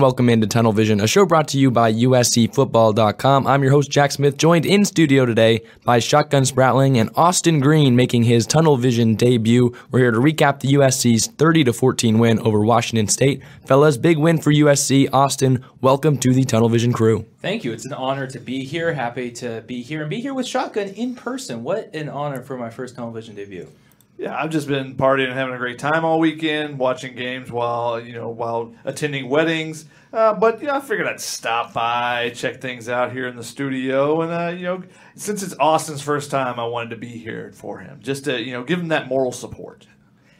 And welcome into Tunnel Vision, a show brought to you by USCFootball.com. I'm your host, Jack Smith, joined in studio today by Shotgun Spratling and Austin Green making his Tunnel Vision debut. We're here to recap the USC's 30 14 win over Washington State. Fellas, big win for USC. Austin, welcome to the Tunnel Vision crew. Thank you. It's an honor to be here. Happy to be here and be here with Shotgun in person. What an honor for my first Tunnel Vision debut. Yeah, I've just been partying and having a great time all weekend, watching games while you know while attending weddings. Uh, but you know, I figured I'd stop by, check things out here in the studio, and uh, you know, since it's Austin's first time, I wanted to be here for him, just to you know give him that moral support.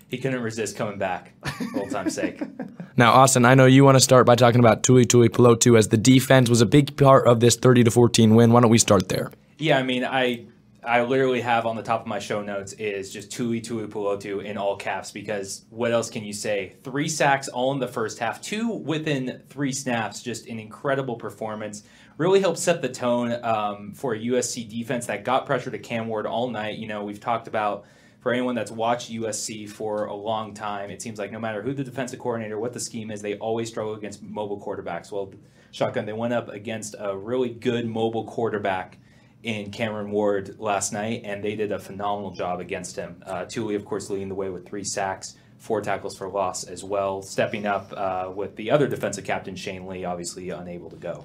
He couldn't resist coming back, for old time's sake. Now, Austin, I know you want to start by talking about Tuli Tuipulotu as the defense was a big part of this 30 to 14 win. Why don't we start there? Yeah, I mean, I I literally have on the top of my show notes is just Tuli Tuipulotu in all caps because what else can you say? Three sacks all in the first half, two within three snaps, just an incredible performance. Really helped set the tone um, for a USC defense that got pressure to Cam Ward all night. You know, we've talked about for anyone that's watched USC for a long time, it seems like no matter who the defensive coordinator, what the scheme is, they always struggle against mobile quarterbacks. Well, shotgun, they went up against a really good mobile quarterback in Cameron Ward last night, and they did a phenomenal job against him. Uh, Tuli, of course, leading the way with three sacks, four tackles for loss as well, stepping up uh, with the other defensive captain, Shane Lee, obviously unable to go.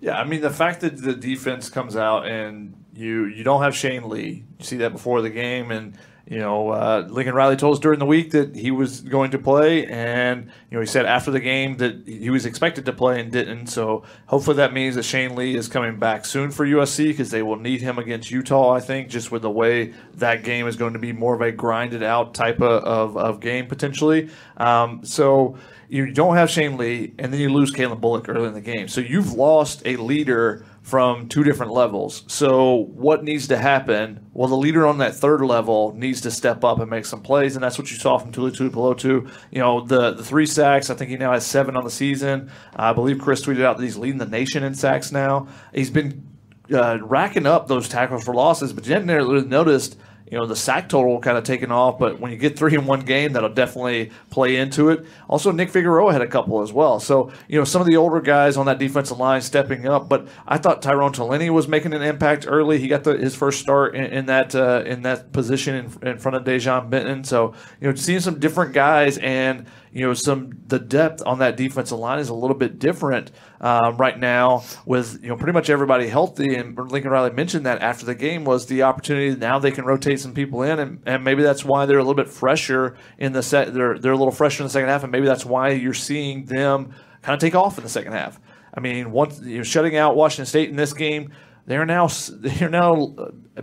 Yeah, I mean the fact that the defense comes out and you you don't have Shane Lee, you see that before the game, and you know, uh, Lincoln Riley told us during the week that he was going to play, and you know, he said after the game that he was expected to play and didn't. So hopefully that means that Shane Lee is coming back soon for USC because they will need him against Utah. I think just with the way that game is going to be more of a grinded out type of, of, of game potentially. Um, so you don't have Shane Lee, and then you lose Calen Bullock early in the game. So you've lost a leader from two different levels. So what needs to happen? Well, the leader on that third level needs to step up and make some plays, and that's what you saw from Tuli Tuipulotu. You know, the the three sacks. I think he now has seven on the season. I believe Chris tweeted out that he's leading the nation in sacks now. He's been uh, racking up those tackles for losses, but you hadn't really noticed you know the sack total kind of taken off, but when you get three in one game, that'll definitely play into it. Also, Nick Figueroa had a couple as well. So you know some of the older guys on that defensive line stepping up, but I thought Tyrone Taleni was making an impact early. He got the, his first start in, in that uh, in that position in, in front of Dejon Benton. So you know seeing some different guys and you know some the depth on that defensive line is a little bit different um, right now with you know pretty much everybody healthy. And Lincoln Riley mentioned that after the game was the opportunity now they can rotate some people in. And, and maybe that's why they're a little bit fresher in the set they're they're a little fresher in the second half. And maybe that's why you're seeing them kind of take off in the second half. I mean, once you're shutting out Washington State in this game, they're now they're now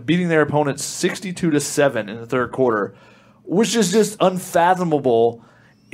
beating their opponents 62 to 7 in the third quarter, which is just unfathomable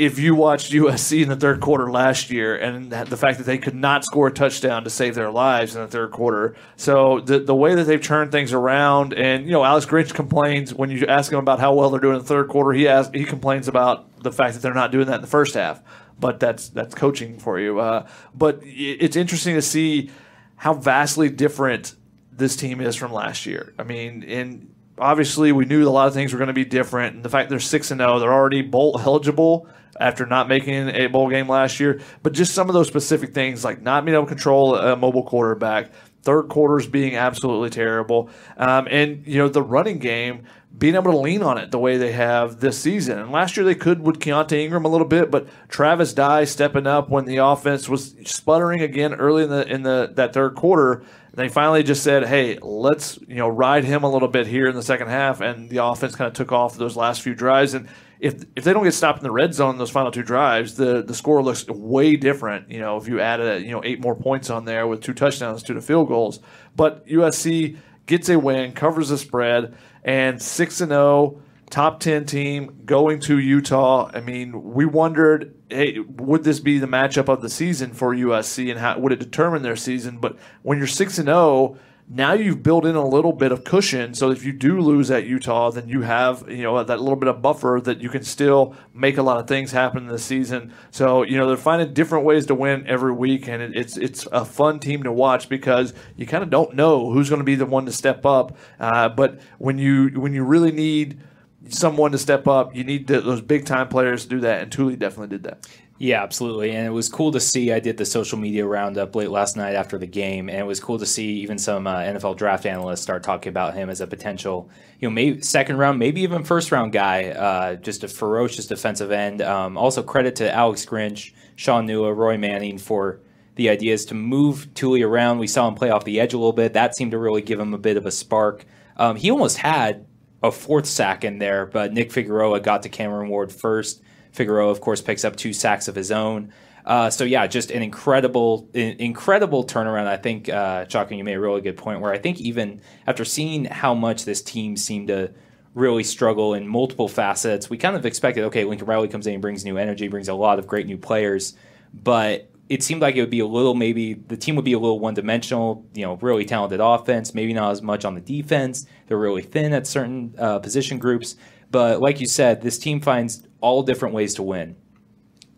if you watched USC in the third quarter last year and the fact that they could not score a touchdown to save their lives in the third quarter. So the the way that they've turned things around, and you know, Alex Grinch complains when you ask him about how well they're doing in the third quarter. He asks, he complains about the fact that they're not doing that in the first half. But that's that's coaching for you. Uh, but it's interesting to see how vastly different this team is from last year. I mean, in obviously we knew a lot of things were going to be different, and the fact they're six and zero, they're already bowl eligible after not making a bowl game last year. But just some of those specific things, like not being able to control a mobile quarterback, third quarters being absolutely terrible, um, and you know the running game being able to lean on it the way they have this season. And last year they could with Keaontay Ingram a little bit, but Travis Dye stepping up when the offense was sputtering again early in the in the that third quarter. They finally just said, "Hey, let's you know ride him a little bit here in the second half," and the offense kind of took off those last few drives. And if if they don't get stopped in the red zone those final two drives, the the score looks way different. You know, if you added you know eight more points on there with two touchdowns, two to field goals, but USC gets a win, covers the spread, and six and zero, oh, top ten team going to Utah. I mean, we wondered, hey, would this be the matchup of the season for USC, and how would it determine their season? But when you're six and zero oh, now you've built in a little bit of cushion, so if you do lose at Utah, then you have you know that little bit of buffer that you can still make a lot of things happen in the season. So you know they're finding different ways to win every week, and it, it's it's a fun team to watch because you kind of don't know who's going to be the one to step up. Uh, but when you when you really need someone to step up, you need to, those big time players to do that, and Tuli definitely did that. Yeah, absolutely. And it was cool to see. I did the social media roundup late last night after the game, and it was cool to see even some uh, NFL draft analysts start talking about him as a potential, you know, maybe second round, maybe even first round guy. Uh, just a ferocious defensive end. Um, also, credit to Alex Grinch, Sean Nua, Roy Manning for the ideas to move Tuli around. We saw him play off the edge a little bit. That seemed to really give him a bit of a spark. Um, he almost had a fourth sack in there, but Nick Figueroa got to Cameron Ward first Figueroa, of course, picks up two sacks of his own. Uh, so yeah, just an incredible, incredible turnaround. I think, uh, Chalk, you made a really good point where I think even after seeing how much this team seemed to really struggle in multiple facets, we kind of expected, okay, Lincoln Riley comes in, brings new energy, brings a lot of great new players, but it seemed like it would be a little maybe the team would be a little one dimensional. You know, really talented offense, maybe not as much on the defense. They're really thin at certain uh, position groups. But like you said, this team finds all different ways to win.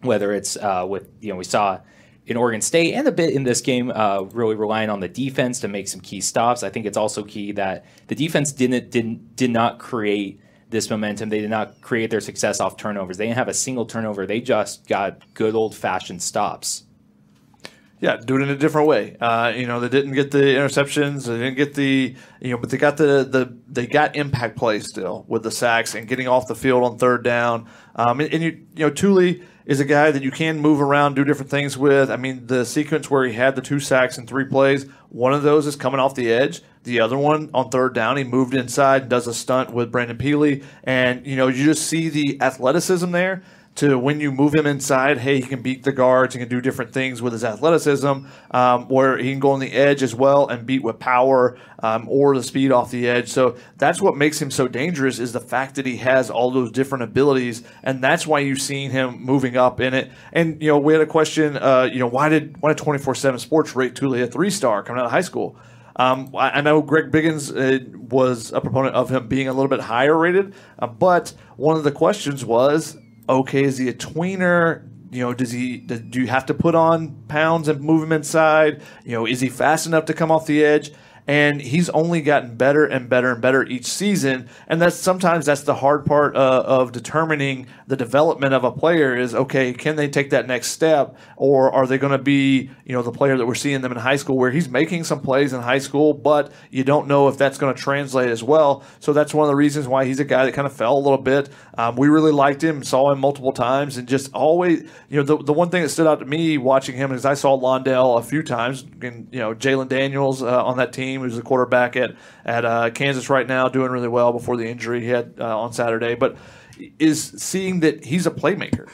Whether it's uh, with you know we saw in Oregon State and a bit in this game, uh, really relying on the defense to make some key stops. I think it's also key that the defense didn't didn't did not create this momentum. They did not create their success off turnovers. They didn't have a single turnover. They just got good old fashioned stops. Yeah, do it in a different way. Uh, you know, they didn't get the interceptions. They didn't get the you know, but they got the the they got impact plays still with the sacks and getting off the field on third down. Um, and, and, you you know, Tuli is a guy that you can move around, do different things with. I mean, the sequence where he had the two sacks and three plays, one of those is coming off the edge. The other one on third down, he moved inside and does a stunt with Brandon Pili. and you know, you just see the athleticism there to when you move him inside, hey, he can beat the guards, he can do different things with his athleticism, um, where he can go on the edge as well and beat with power um, or the speed off the edge. So that's what makes him so dangerous is the fact that he has all those different abilities, and that's why you've seen him moving up in it. And you know, we had a question, uh, you know, why did why did twenty four seven Sports rate Tuli a three star coming out of high school? Um, I, know Greg Biggins uh, was a proponent of him being a little bit higher rated, uh, but one of the questions was okay, is he a tweener? You know, does he do you have to put on pounds and move him inside? You know, is he fast enough to come off the edge? And he's only gotten better and better and better each season. And that's sometimes that's the hard part uh, of determining the development of a player is okay, can they take that next step, or are they going to be you know the player that we're seeing them in high school where he's making some plays in high school, but you don't know if that's going to translate as well. So that's one of the reasons why he's a guy that kind of fell a little bit. Um, we really liked him, saw him multiple times, and just always you know the the one thing that stood out to me watching him is I saw Lawndale a few times, and you know Jalon Daniels uh, on that team who's the quarterback at at uh, Kansas right now, doing really well before the injury he had uh, on Saturday. But is seeing that he's a playmaker.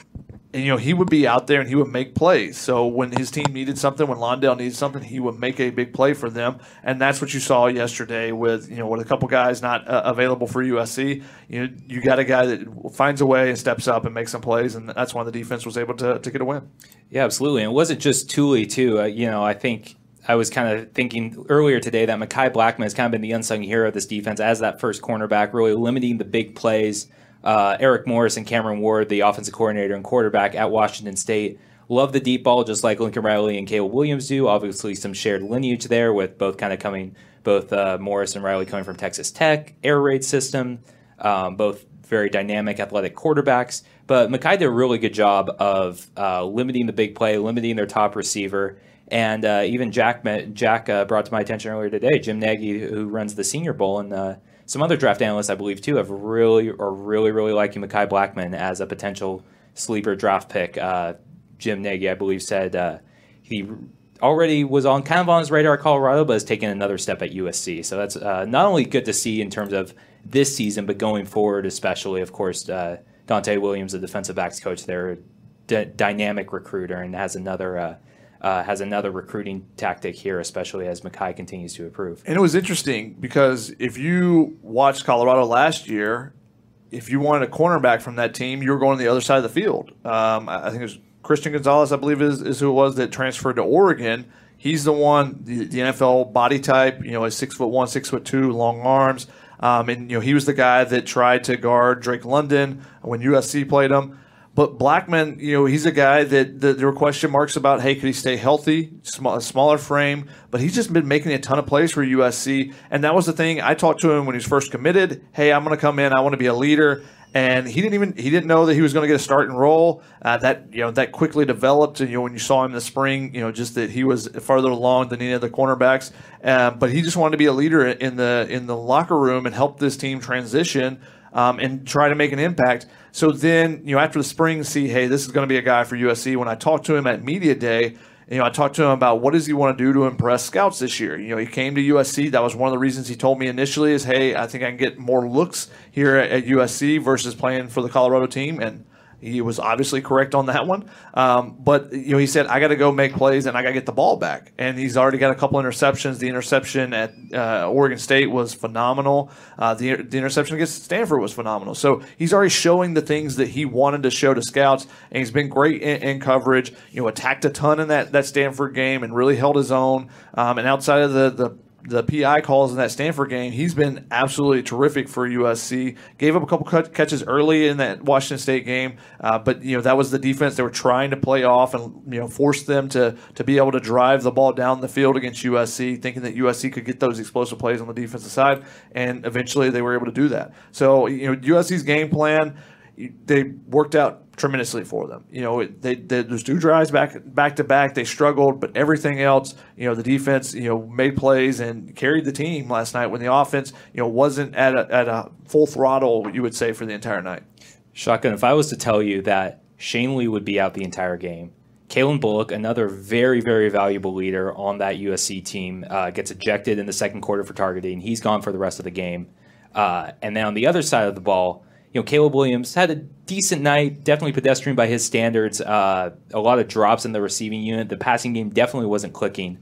And, you know, he would be out there and he would make plays. So when his team needed something, when Lawndale needed something, he would make a big play for them. And that's what you saw yesterday with, you know, with a couple guys not uh, available for USC. You you got a guy that finds a way and steps up and makes some plays, and that's why the defense was able to, to get a win. Yeah, absolutely. And it wasn't just Tuli, too. Uh, you know, I think I was kind of thinking earlier today that Mekhi Blackmon has kind of been the unsung hero of this defense as that first cornerback, really limiting the big plays. Uh, Eric Morris and Cameron Ward, the offensive coordinator and quarterback at Washington State, love the deep ball just like Lincoln Riley and Caleb Williams do. Obviously, some shared lineage there with both kind of coming, both uh, Morris and Riley coming from Texas Tech, air raid system, um, both very dynamic, athletic quarterbacks. But Mekhi did a really good job of uh, limiting the big play, limiting their top receiver And uh, even Jack Jack uh, brought to my attention earlier today, Jim Nagy, who runs the Senior Bowl, and uh, some other draft analysts, I believe, too, have really or really really liking Mekhi Blackmon as a potential sleeper draft pick. Uh, Jim Nagy, I believe, said uh, he already was on kind of on his radar at Colorado, but has taken another step at USC. So that's uh, not only good to see in terms of this season, but going forward, especially, of course, Donte Williams, the defensive backs coach, there, d- dynamic recruiter, and has another. Uh, has another recruiting tactic here, especially as Mekhi continues to improve. And it was interesting because if you watched Colorado last year, if you wanted a cornerback from that team, you were going to the other side of the field. Um, I think it was Christian Gonzalez, I believe, is, is who it was that transferred to Oregon. He's the one, the, the NFL body type, you know, is six foot one, six foot two, long arms. Um, and, you know, he was the guy that tried to guard Drake London when USC played him. But Blackmon, you know, he's a guy that, that there were question marks about. Hey, could he stay healthy? Small, smaller frame, but he's just been making a ton of plays for USC. And that was the thing. I talked to him when he was first committed. Hey, I'm going to come in. I want to be a leader and he didn't even he didn't know that he was going to get a start and roll. Uh, that you know that quickly developed. And you know when you saw him in the spring, you know just that he was farther along than any of the cornerbacks. Uh, but he just wanted to be a leader in the in the locker room and help this team transition um, and try to make an impact. So then you know after the spring, see hey this is going to be a guy for USC. When I talked to him at media day you know, I talked to him about what does he want to do to impress scouts this year. You know, he came to USC. That was one of the reasons he told me initially is, hey, I think I can get more looks here at, at USC versus playing for the Colorado team. And he was obviously correct on that one. Um, but you know, he said, "I got to go make plays and I got to get the ball back." And he's already got a couple interceptions. The interception at uh, Oregon State was phenomenal. Uh, the the interception against Stanford was phenomenal. So he's already showing the things that he wanted to show to scouts, and he's been great in, in coverage. You know, attacked a ton in that that Stanford game and really held his own. Um, and outside of the the the PI calls in that Stanford game, he's been absolutely terrific for USC. Gave up a couple catches early in that Washington State game, uh, but you know that was the defense they were trying to play off and you know force them to to be able to drive the ball down the field against USC, thinking that USC could get those explosive plays on the defensive side, and eventually they were able to do that. So you know USC's game plan they worked out tremendously for them. You know, they, they there's two drives back back to back. They struggled, but everything else, you know, the defense, you know, made plays and carried the team last night when the offense, you know, wasn't at a, at a full throttle. You would say for the entire night. Shotgun. If I was to tell you that Shane Lee would be out the entire game. Calen Bullock, another very, very valuable leader on that USC team, uh, gets ejected in the second quarter for targeting. He's gone for the rest of the game. Uh, and then on the other side of the ball, you know, Caleb Williams had a decent night, definitely pedestrian by his standards. Uh, a lot of drops in the receiving unit. The passing game definitely wasn't clicking.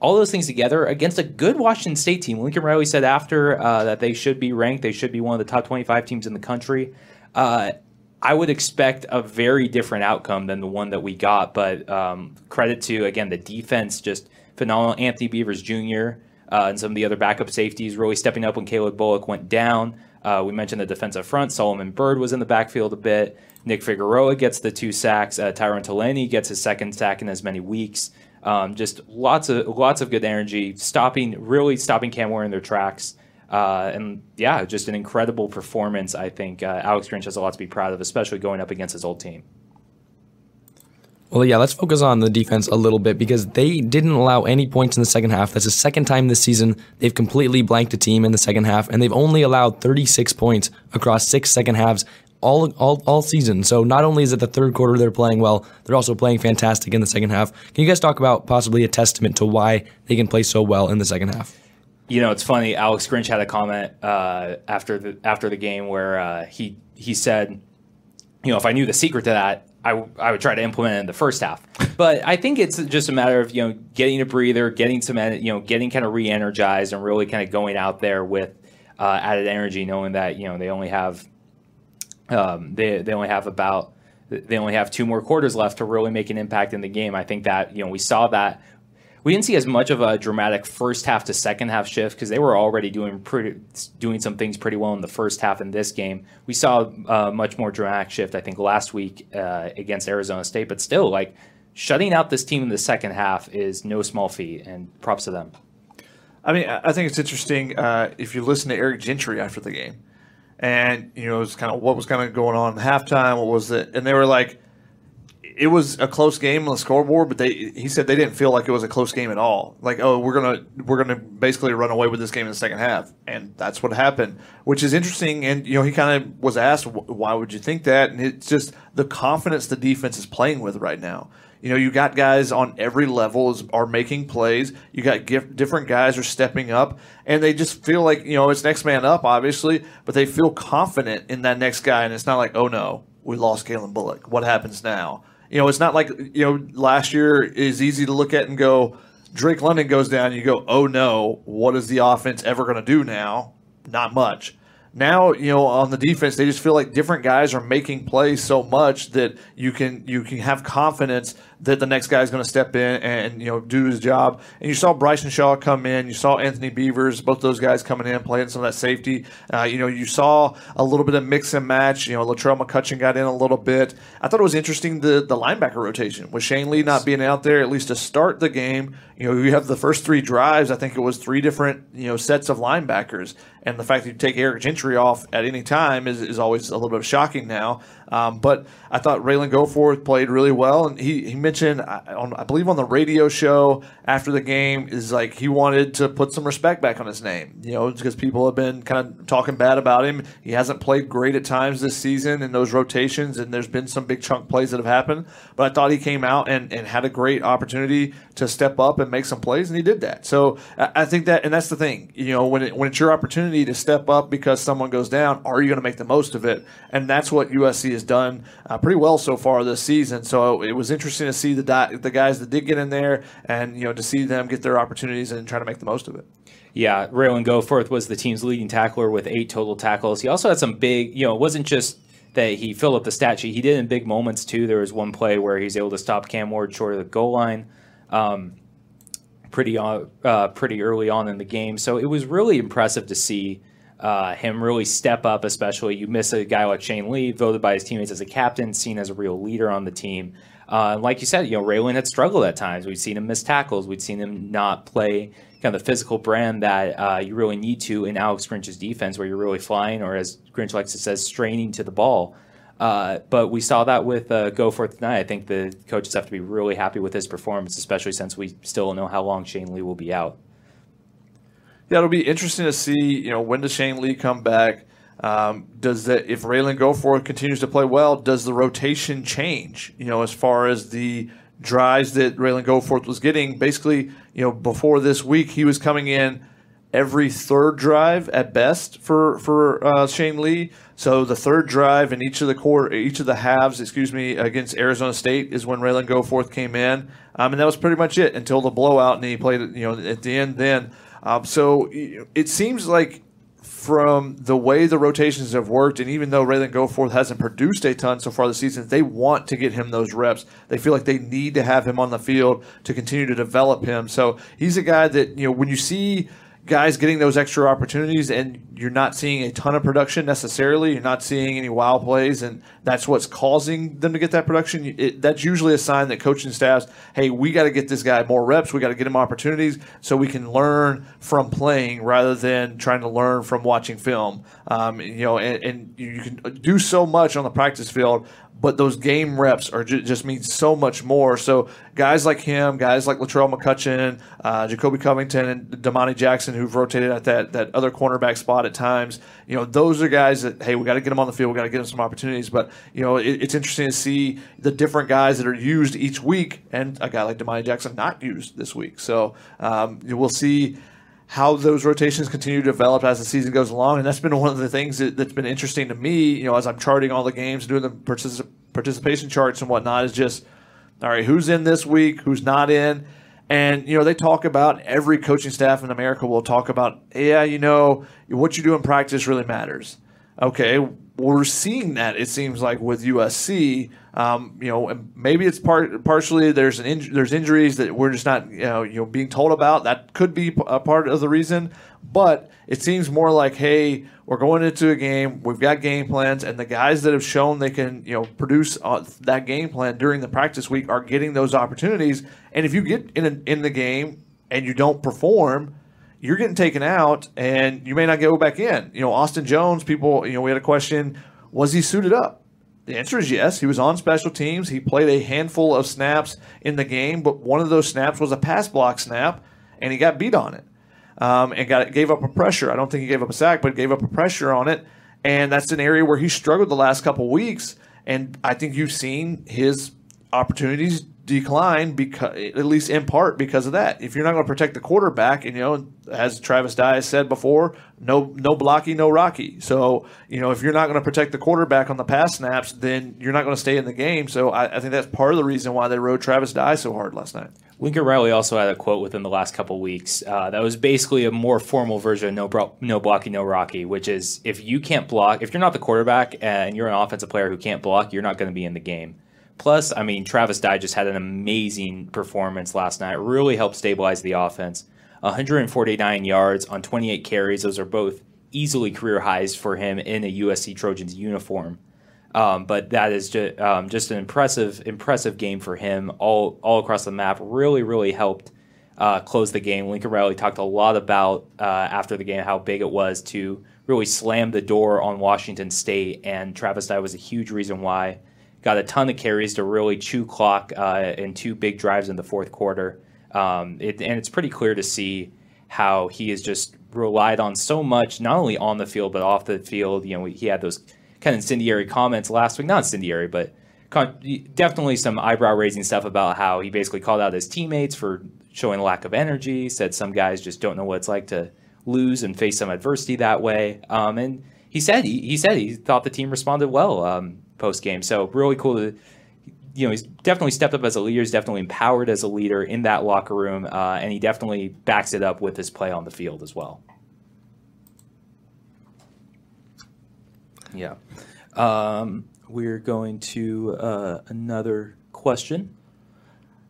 All those things together against a good Washington State team. Lincoln Riley said after uh, that they should be ranked, they should be one of the top 25 teams in the country. Uh, I would expect a very different outcome than the one that we got, but um, credit to, again, the defense, just phenomenal. Anthony Beavers Jr. Uh, and some of the other backup safeties really stepping up when Calen Bullock went down. Uh, we mentioned the defensive front. Solomon Byrd was in the backfield a bit. Nick Figueroa gets the two sacks. Uh, Tyrone Taleni gets his second sack in as many weeks. Um, just lots of lots of good energy, stopping really stopping Cam Ward in their tracks. Uh, and yeah, just an incredible performance. I think uh, Alex Grinch has a lot to be proud of, especially going up against his old team. Well, yeah, let's focus on the defense a little bit because they didn't allow any points in the second half. That's the second time this season they've completely blanked a team in the second half, and they've only allowed 36 points across six second halves all, all, all season. So not only is it the third quarter they're playing well, they're also playing fantastic in the second half. Can you guys talk about possibly a testament to why they can play so well in the second half? You know, it's funny. Alex Grinch had a comment uh, after the after the game where uh, he he said, you know, if I knew the secret to that, I, I would try to implement in the first half. But I think it's just a matter of you know getting a breather, getting some you know getting kind of re-energized, and really kind of going out there with uh, added energy, knowing that you know they only have um, they they only have about they only have two more quarters left to really make an impact in the game. I think that you know we saw that we didn't see as much of a dramatic first half to second half shift because they were already doing pretty doing some things pretty well in the first half in this game. We saw a much more dramatic shift, I think, last week uh, against Arizona State, but still, like shutting out this team in the second half is no small feat, and props to them. I mean, I think it's interesting uh, if you listen to Eric Gentry after the game, and you know, it's kind of what was kind of going on in halftime. What was it? And they were like it was a close game on the scoreboard, but they he said they didn't feel like it was a close game at all. Like, oh, we're gonna we're gonna basically run away with this game in the second half, and that's what happened, which is interesting. And you know, he kind of was asked, why would you think that? And it's just the confidence the defense is playing with right now. You know, you got guys on every level is, are making plays. You got different guys are stepping up, and they just feel like you know it's next man up, obviously, but they feel confident in that next guy, and it's not like, oh no, we lost Calen Bullock. What happens now? You know, it's not like you know last year is easy to look at and go. Drake London goes down, you go, oh no, what is the offense ever going to do now? Not much now you know on the defense they just feel like different guys are making plays so much that you can you can have confidence that the next guy is going to step in and you know do his job. And you saw Bryson Shaw come in, you saw Anthony Beavers, both those guys coming in playing some of that safety. Uh, you know, you saw a little bit of mix and match. You know, Latrell McCutchin got in a little bit. I thought it was interesting the the linebacker rotation with Shane Lee not being out there at least to start the game. You know, you have the first three drives. I think it was three different you know sets of linebackers, and the fact that you take Eric Gentry off at any time is, is always a little bit shocking now. Um, but I thought Ralen Goforth played really well, and he, he mentioned on I believe on the radio show after the game is like he wanted to put some respect back on his name, you know, because people have been kind of talking bad about him. He hasn't played great at times this season in those rotations, and there's been some big chunk plays that have happened. But I thought he came out and, and had a great opportunity to step up and make some plays, and he did that. So I think that, and that's the thing, you know, when it, when it's your opportunity to step up because someone goes down, are you going to make the most of it? And that's what USC has done uh, pretty well so far this season. So it was interesting to see the the guys that did get in there, and you know, to see them get their opportunities and try to make the most of it. Yeah, Ralen Goforth was the team's leading tackler with eight total tackles. He also had some big, you know, it wasn't just that he filled up the stat sheet. He did in big moments too. There was one play where he's able to stop Cam Ward short of the goal line. Um, pretty uh, uh, pretty early on in the game. So it was really impressive to see uh, him really step up. Especially you miss a guy like Shane Lee, voted by his teammates as a captain, seen as a real leader on the team. Uh, like you said, you know Ralen had struggled at times. We'd seen him miss tackles. We'd seen him not play kind of the physical brand that uh, you really need to in Alex Grinch's defense, where you're really flying, or as Grinch likes to say, straining to the ball. Uh, but we saw that with uh, Goforth tonight. I think the coaches have to be really happy with his performance, especially since we still know how long Shane Lee will be out. Yeah, it'll be interesting to see. You know, when does Shane Lee come back? Um, does that if Ralen Goforth continues to play well, does the rotation change? You know, as far as the drives that Ralen Goforth was getting, basically, you know, before this week, he was coming in every third drive at best for for uh, Shane Lee. So the third drive in each of the quarter, each of the halves, excuse me, against Arizona State is when Ralen Goforth came in, um, and that was pretty much it until the blowout, and he played, you know, at the end. Then, um, so it seems like from the way the rotations have worked, and even though Ralen Goforth hasn't produced a ton so far this season, they want to get him those reps. They feel like they need to have him on the field to continue to develop him. So he's a guy that you know when you see guys getting those extra opportunities and you're not seeing a ton of production necessarily you're not seeing any wild plays and that's what's causing them to get that production it, that's usually a sign that coaching staffs hey we got to get this guy more reps we got to get him opportunities so we can learn from playing rather than trying to learn from watching film. Um, you know and, and you can do so much on the practice field but those game reps are ju- just mean so much more. So guys like him, guys like Latrell McCutchin, uh, Jacobe Covington, and Domani Jackson, who've rotated at that that other cornerback spot at times, you know, those are guys that hey, we got to get them on the field, we got to get them some opportunities. But you know, it, it's interesting to see the different guys that are used each week, and a guy like Domani Jackson not used this week. So um, we'll see how those rotations continue to develop as the season goes along. And that's been one of the things that, has been interesting to me, you know, as I'm charting all the games, doing the particip- participation charts and whatnot, is just, all right, who's in this week, who's not in. And, you know, they talk about every coaching staff in America will talk about, yeah, you know, what you do in practice really matters. Okay, we're seeing that it seems like with USC. Um, you know, maybe it's part partially there's an in, there's injuries that we're just not you know you know being told about. That could be a part of the reason, but it seems more like hey, we're going into a game, we've got game plans, and the guys that have shown they can you know produce uh, that game plan during the practice week are getting those opportunities. And if you get in a, in the game and you don't perform you're getting taken out and you may not go back in. You know, Austin Jones, people, you know, we had a question, was he suited up? The answer is yes. He was on special teams. He played a handful of snaps in the game, but one of those snaps was a pass block snap, and he got beat on it. Um, and got gave up a pressure. I don't think he gave up a sack, but gave up a pressure on it. And that's an area where he struggled the last couple weeks. And I think you've seen his opportunities decline because at least in part because of that. If you're not going to protect the quarterback, and you know, as Travis Dye said before, no no blocky, no rocky. So you know, if you're not going to protect the quarterback on the pass snaps, then you're not going to stay in the game. So I, I, think that's part of the reason why they rode Travis Dye so hard last night. Lincoln Riley also had a quote within the last couple weeks uh, that was basically a more formal version of no, bro- no blocky, no rocky, which is if you can't block, if you're not the quarterback and you're an offensive player who can't block, you're not going to be in the game. Plus, I mean, Travis Dye just had an amazing performance last night. Really helped stabilize the offense. 149 yards on 28 carries. Those are both easily career highs for him in a USC Trojans uniform. Um, but that is just, um, just an impressive, impressive game for him all all across the map. Really, really helped uh, close the game. Lincoln Riley talked a lot about uh, after the game how big it was to really slam the door on Washington State, and Travis Dye was a huge reason why got a ton of carries to really chew clock uh, in two big drives in the fourth quarter. Um, it, and it's pretty clear to see how he has just relied on so much, not only on the field but off the field. You know, he had those kind of incendiary comments last week, not incendiary, but definitely some eyebrow raising stuff about how he basically called out his teammates for showing lack of energy. Said some guys just don't know what it's like to lose and face some adversity that way. Um, and he said he, he said he thought the team responded well. Um, post game. So really cool to you know, he's definitely stepped up as a leader. He's definitely empowered as a leader in that locker room, uh, and he definitely backs it up with his play on the field as well. Yeah. Um, we're going to uh, another question.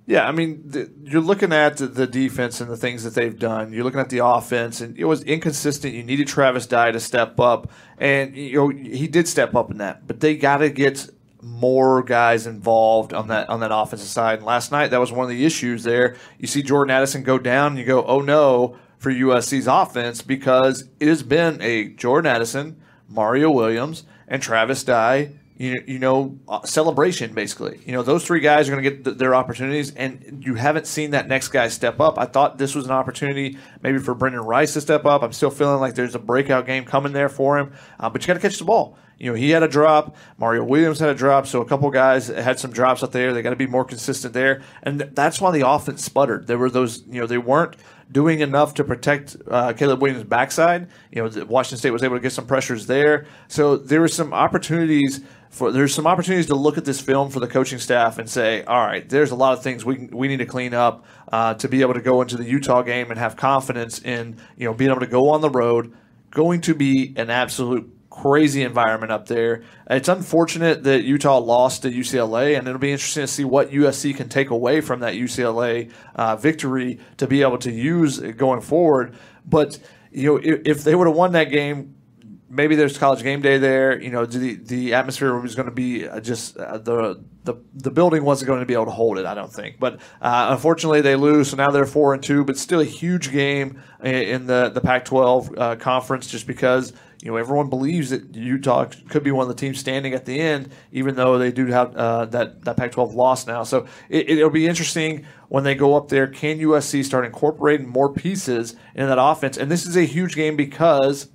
Yeah, I mean, the, you're looking at the defense and the things that they've done. You're looking at the offense, and it was inconsistent. You needed Travis Dye to step up, and you know he did step up in that. But they got to get more guys involved on that on that offensive side. And last night, that was one of the issues. There, you see Jordan Addison go down, and you go, "Oh no!" for USC's offense because it has been a Jordan Addison, Mario Williams, and Travis Dye you, you know, uh, celebration basically. You know, those three guys are going to get th- their opportunities, and you haven't seen that next guy step up. I thought this was an opportunity maybe for brenden Rice to step up. I'm still feeling like there's a breakout game coming there for him, uh, but you got to catch the ball. You know, he had a drop. Mario Williams had a drop. So a couple guys had some drops out there. They got to be more consistent there, and that's why the offense sputtered. There were those, you know, they weren't doing enough to protect uh, Caleb Williams' backside. You know, Washington State was able to get some pressures there. So there were some opportunities for there's some opportunities to look at this film for the coaching staff and say, all right, there's a lot of things we we need to clean up uh, to be able to go into the Utah game and have confidence in you know being able to go on the road. Going to be an absolute crazy environment up there. It's unfortunate that Utah lost to UCLA, and it'll be interesting to see what USC can take away from that UCLA uh, victory to be able to use going forward. But you know, if, if they would have won that game, maybe there's college game day there. You know, the the atmosphere was going to be uh, just uh, the the the building wasn't going to be able to hold it. I don't think. But uh, unfortunately, they lose, so now they're four and two. But still a huge game in the the Pac-12 uh, conference, just because. You know, everyone believes that Utah could be one of the teams standing at the end, even though they do have uh, that that Pac-12 loss now. So it, it'll be interesting when they go up there. Can USC start incorporating more pieces in that offense? And this is a huge game because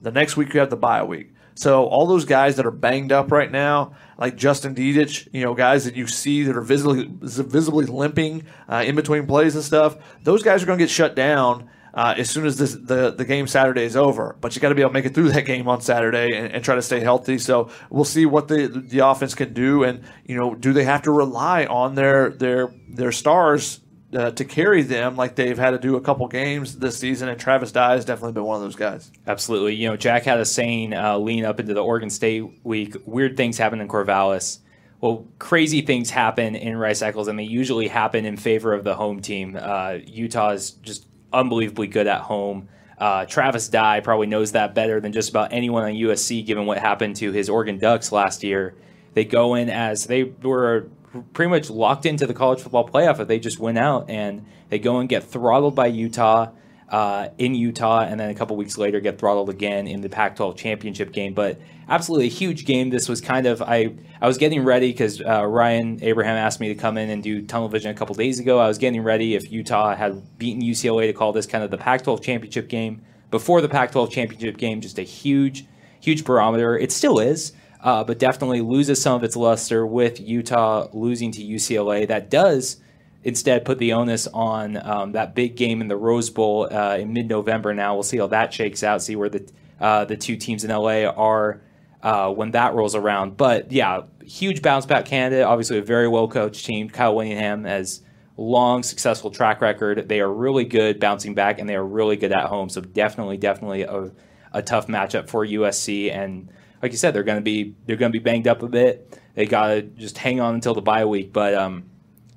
the next week you have the bye week. So all those guys that are banged up right now, like Justin Dedich, you know, guys that you see that are visibly visibly limping uh, in between plays and stuff, those guys are going to get shut down uh, as soon as this, the the game Saturday is over. But you got to be able to make it through that game on Saturday and, and, try to stay healthy. So we'll see what the the offense can do, and you know, do they have to rely on their their their stars uh, to carry them like they've had to do a couple games this season. And Travis Dye has definitely been one of those guys. Absolutely. You know, Jack had a saying uh, leading up into the Oregon State week weird things happen in Corvallis. Well, crazy things happen in Rice Eccles, and they usually happen in favor of the home team. Uh, Utah is just unbelievably good at home. Uh, Travis Dye probably knows that better than just about anyone on USC, given what happened to his Oregon Ducks last year. They go in as they were pretty much locked into the college football playoff if they just win out and they go and get throttled by Utah. uh, in Utah, and then a couple weeks later get throttled again in the Pac-12 championship game. But absolutely a huge game. This was kind of I I was getting ready because uh, Ryan Abraham asked me to come in and do tunnel vision a couple days ago. I was getting ready if Utah had beaten UCLA to call this kind of the Pac-12 championship game before the Pac-12 championship game. Just a huge huge barometer. It still is. Uh, but definitely loses some of its luster with Utah losing to UCLA. That does instead put the onus on um, that big game in the Rose Bowl uh, in mid-November. Now we'll see how that shakes out. See where the uh, the two teams in LA are uh, when that rolls around. But yeah, huge bounce back candidate. Obviously, a very well coached team. Kyle Whittingham has long successful track record. They are really good bouncing back, and they are really good at home. So definitely, definitely a, a tough matchup for USC. And like you said, they're going to be they're going to be banged up a bit. They got to just hang on until the bye week. But um,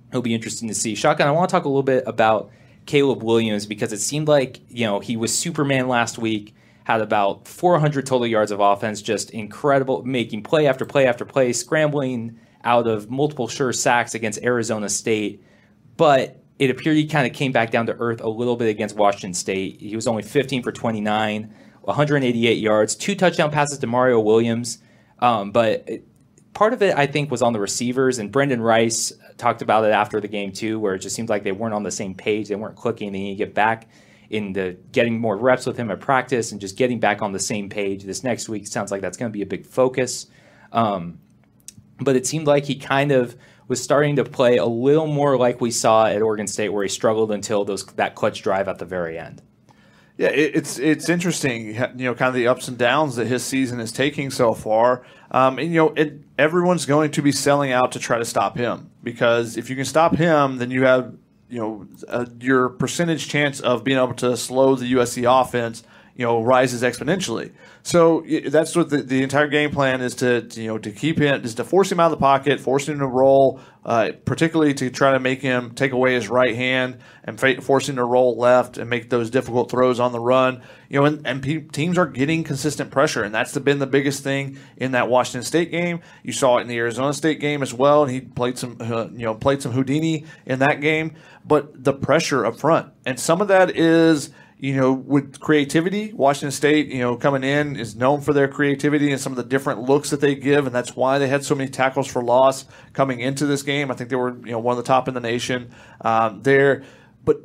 it'll be interesting to see. Shotgun, I want to talk a little bit about Caleb Williams because it seemed like, you know, he was Superman last week, had about 400 total yards of offense, just incredible, making play after play after play, scrambling out of multiple sure sacks against Arizona State. But it appeared he kind of came back down to earth a little bit against Washington State. He was only 15 for 29, 188 yards, two touchdown passes to Mario Williams. Um, but part of it, I think, was on the receivers, and Brenden Rice talked about it after the game too, where it just seemed like they weren't on the same page, they weren't clicking. They need to get back into getting more reps with him at practice and just getting back on the same page. This next week sounds like that's going to be a big focus. Um, but it seemed like he kind of was starting to play a little more like we saw at Oregon State, where he struggled until those that clutch drive at the very end. Yeah, it's it's interesting, you know, kind of the ups and downs that his season is taking so far. Um, and you know, it, everyone's going to be selling out to try to stop him because if you can stop him, then you have you know uh, your percentage chance of being able to slow the USC offense you know rises exponentially. So that's what the, the entire game plan is to, to, you know to keep him is to force him out of the pocket, force him to roll, uh, particularly to try to make him take away his right hand and fa- force him to roll left and make those difficult throws on the run. You know, and, and pe- teams are getting consistent pressure, and that's the, been the biggest thing in that Washington State game. You saw it in the Arizona State game as well. And he played some uh, you know played some Houdini in that game, but the pressure up front, and some of that is you know, with creativity, Washington State, you know, coming in is known for their creativity and some of the different looks that they give, and that's why they had so many tackles for loss coming into this game. I think they were, you know, one of the top in the nation um, there. But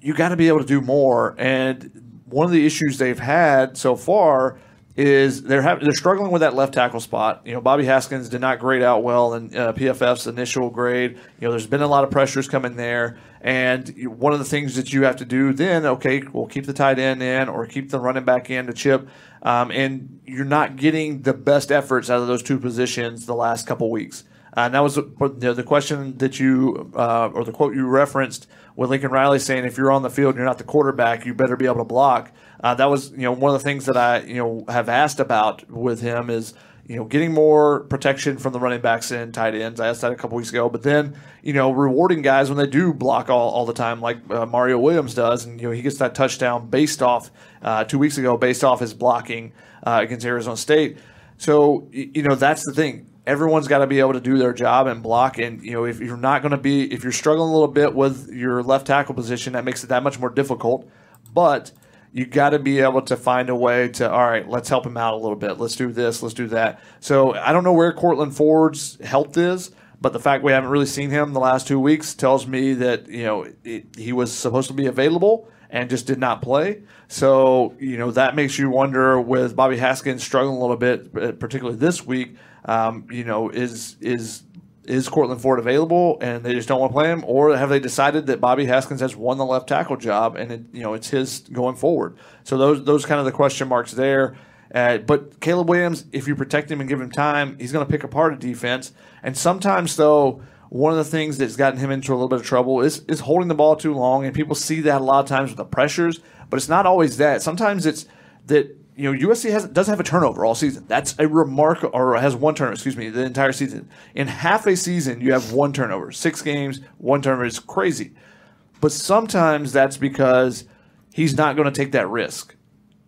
you got to be able to do more. And one of the issues they've had so far is they're having, they're struggling with that left tackle spot. You know, Bobby Haskins did not grade out well in uh, PFF's initial grade. You know, there's been a lot of pressures coming there, and one of the things that you have to do then, okay, we'll keep the tight end in or keep the running back in to chip, um, and you're not getting the best efforts out of those two positions the last couple weeks. Uh, and that was the question that you uh, or the quote you referenced with Lincoln Riley saying, "If you're on the field, and you're not the quarterback. You better be able to block." Uh, that was you know one of the things that I you know have asked about with him is you know getting more protection from the running backs and tight ends. I asked that a couple weeks ago, but then you know rewarding guys when they do block all, all the time, like uh, Mario Williams does, and you know he gets that touchdown based off uh, two weeks ago based off his blocking uh, against Arizona State. So you know that's the thing. Everyone's got to be able to do their job and block. And you know if you're not going to be if you're struggling a little bit with your left tackle position, that makes it that much more difficult. But you got to be able to find a way to all right let's help him out a little bit. Let's do this let's do that. So i don't know where Courtland ford's health is but the fact we haven't really seen him the last two weeks tells me that you know it, he was supposed to be available and just did not play. So you know that makes you wonder with bobby haskins struggling a little bit particularly this week um, you know is is is Courtland Ford available and they just don't want to play him, or have they decided that Bobby Haskins has won the left tackle job and it, you know it's his going forward? So those those kind of the question marks there. Uh, but Caleb Williams, if you protect him and give him time, he's going to pick apart a defense. And sometimes though, one of the things that's gotten him into a little bit of trouble is is holding the ball too long, and people see that a lot of times with the pressures. But it's not always that. Sometimes it's that you know, USC has doesn't have a turnover all season. That's a remark, or has one turnover. Excuse me, the entire season. In half a season, you have one turnover. Six games, one turnover is crazy. But sometimes that's because he's not going to take that risk.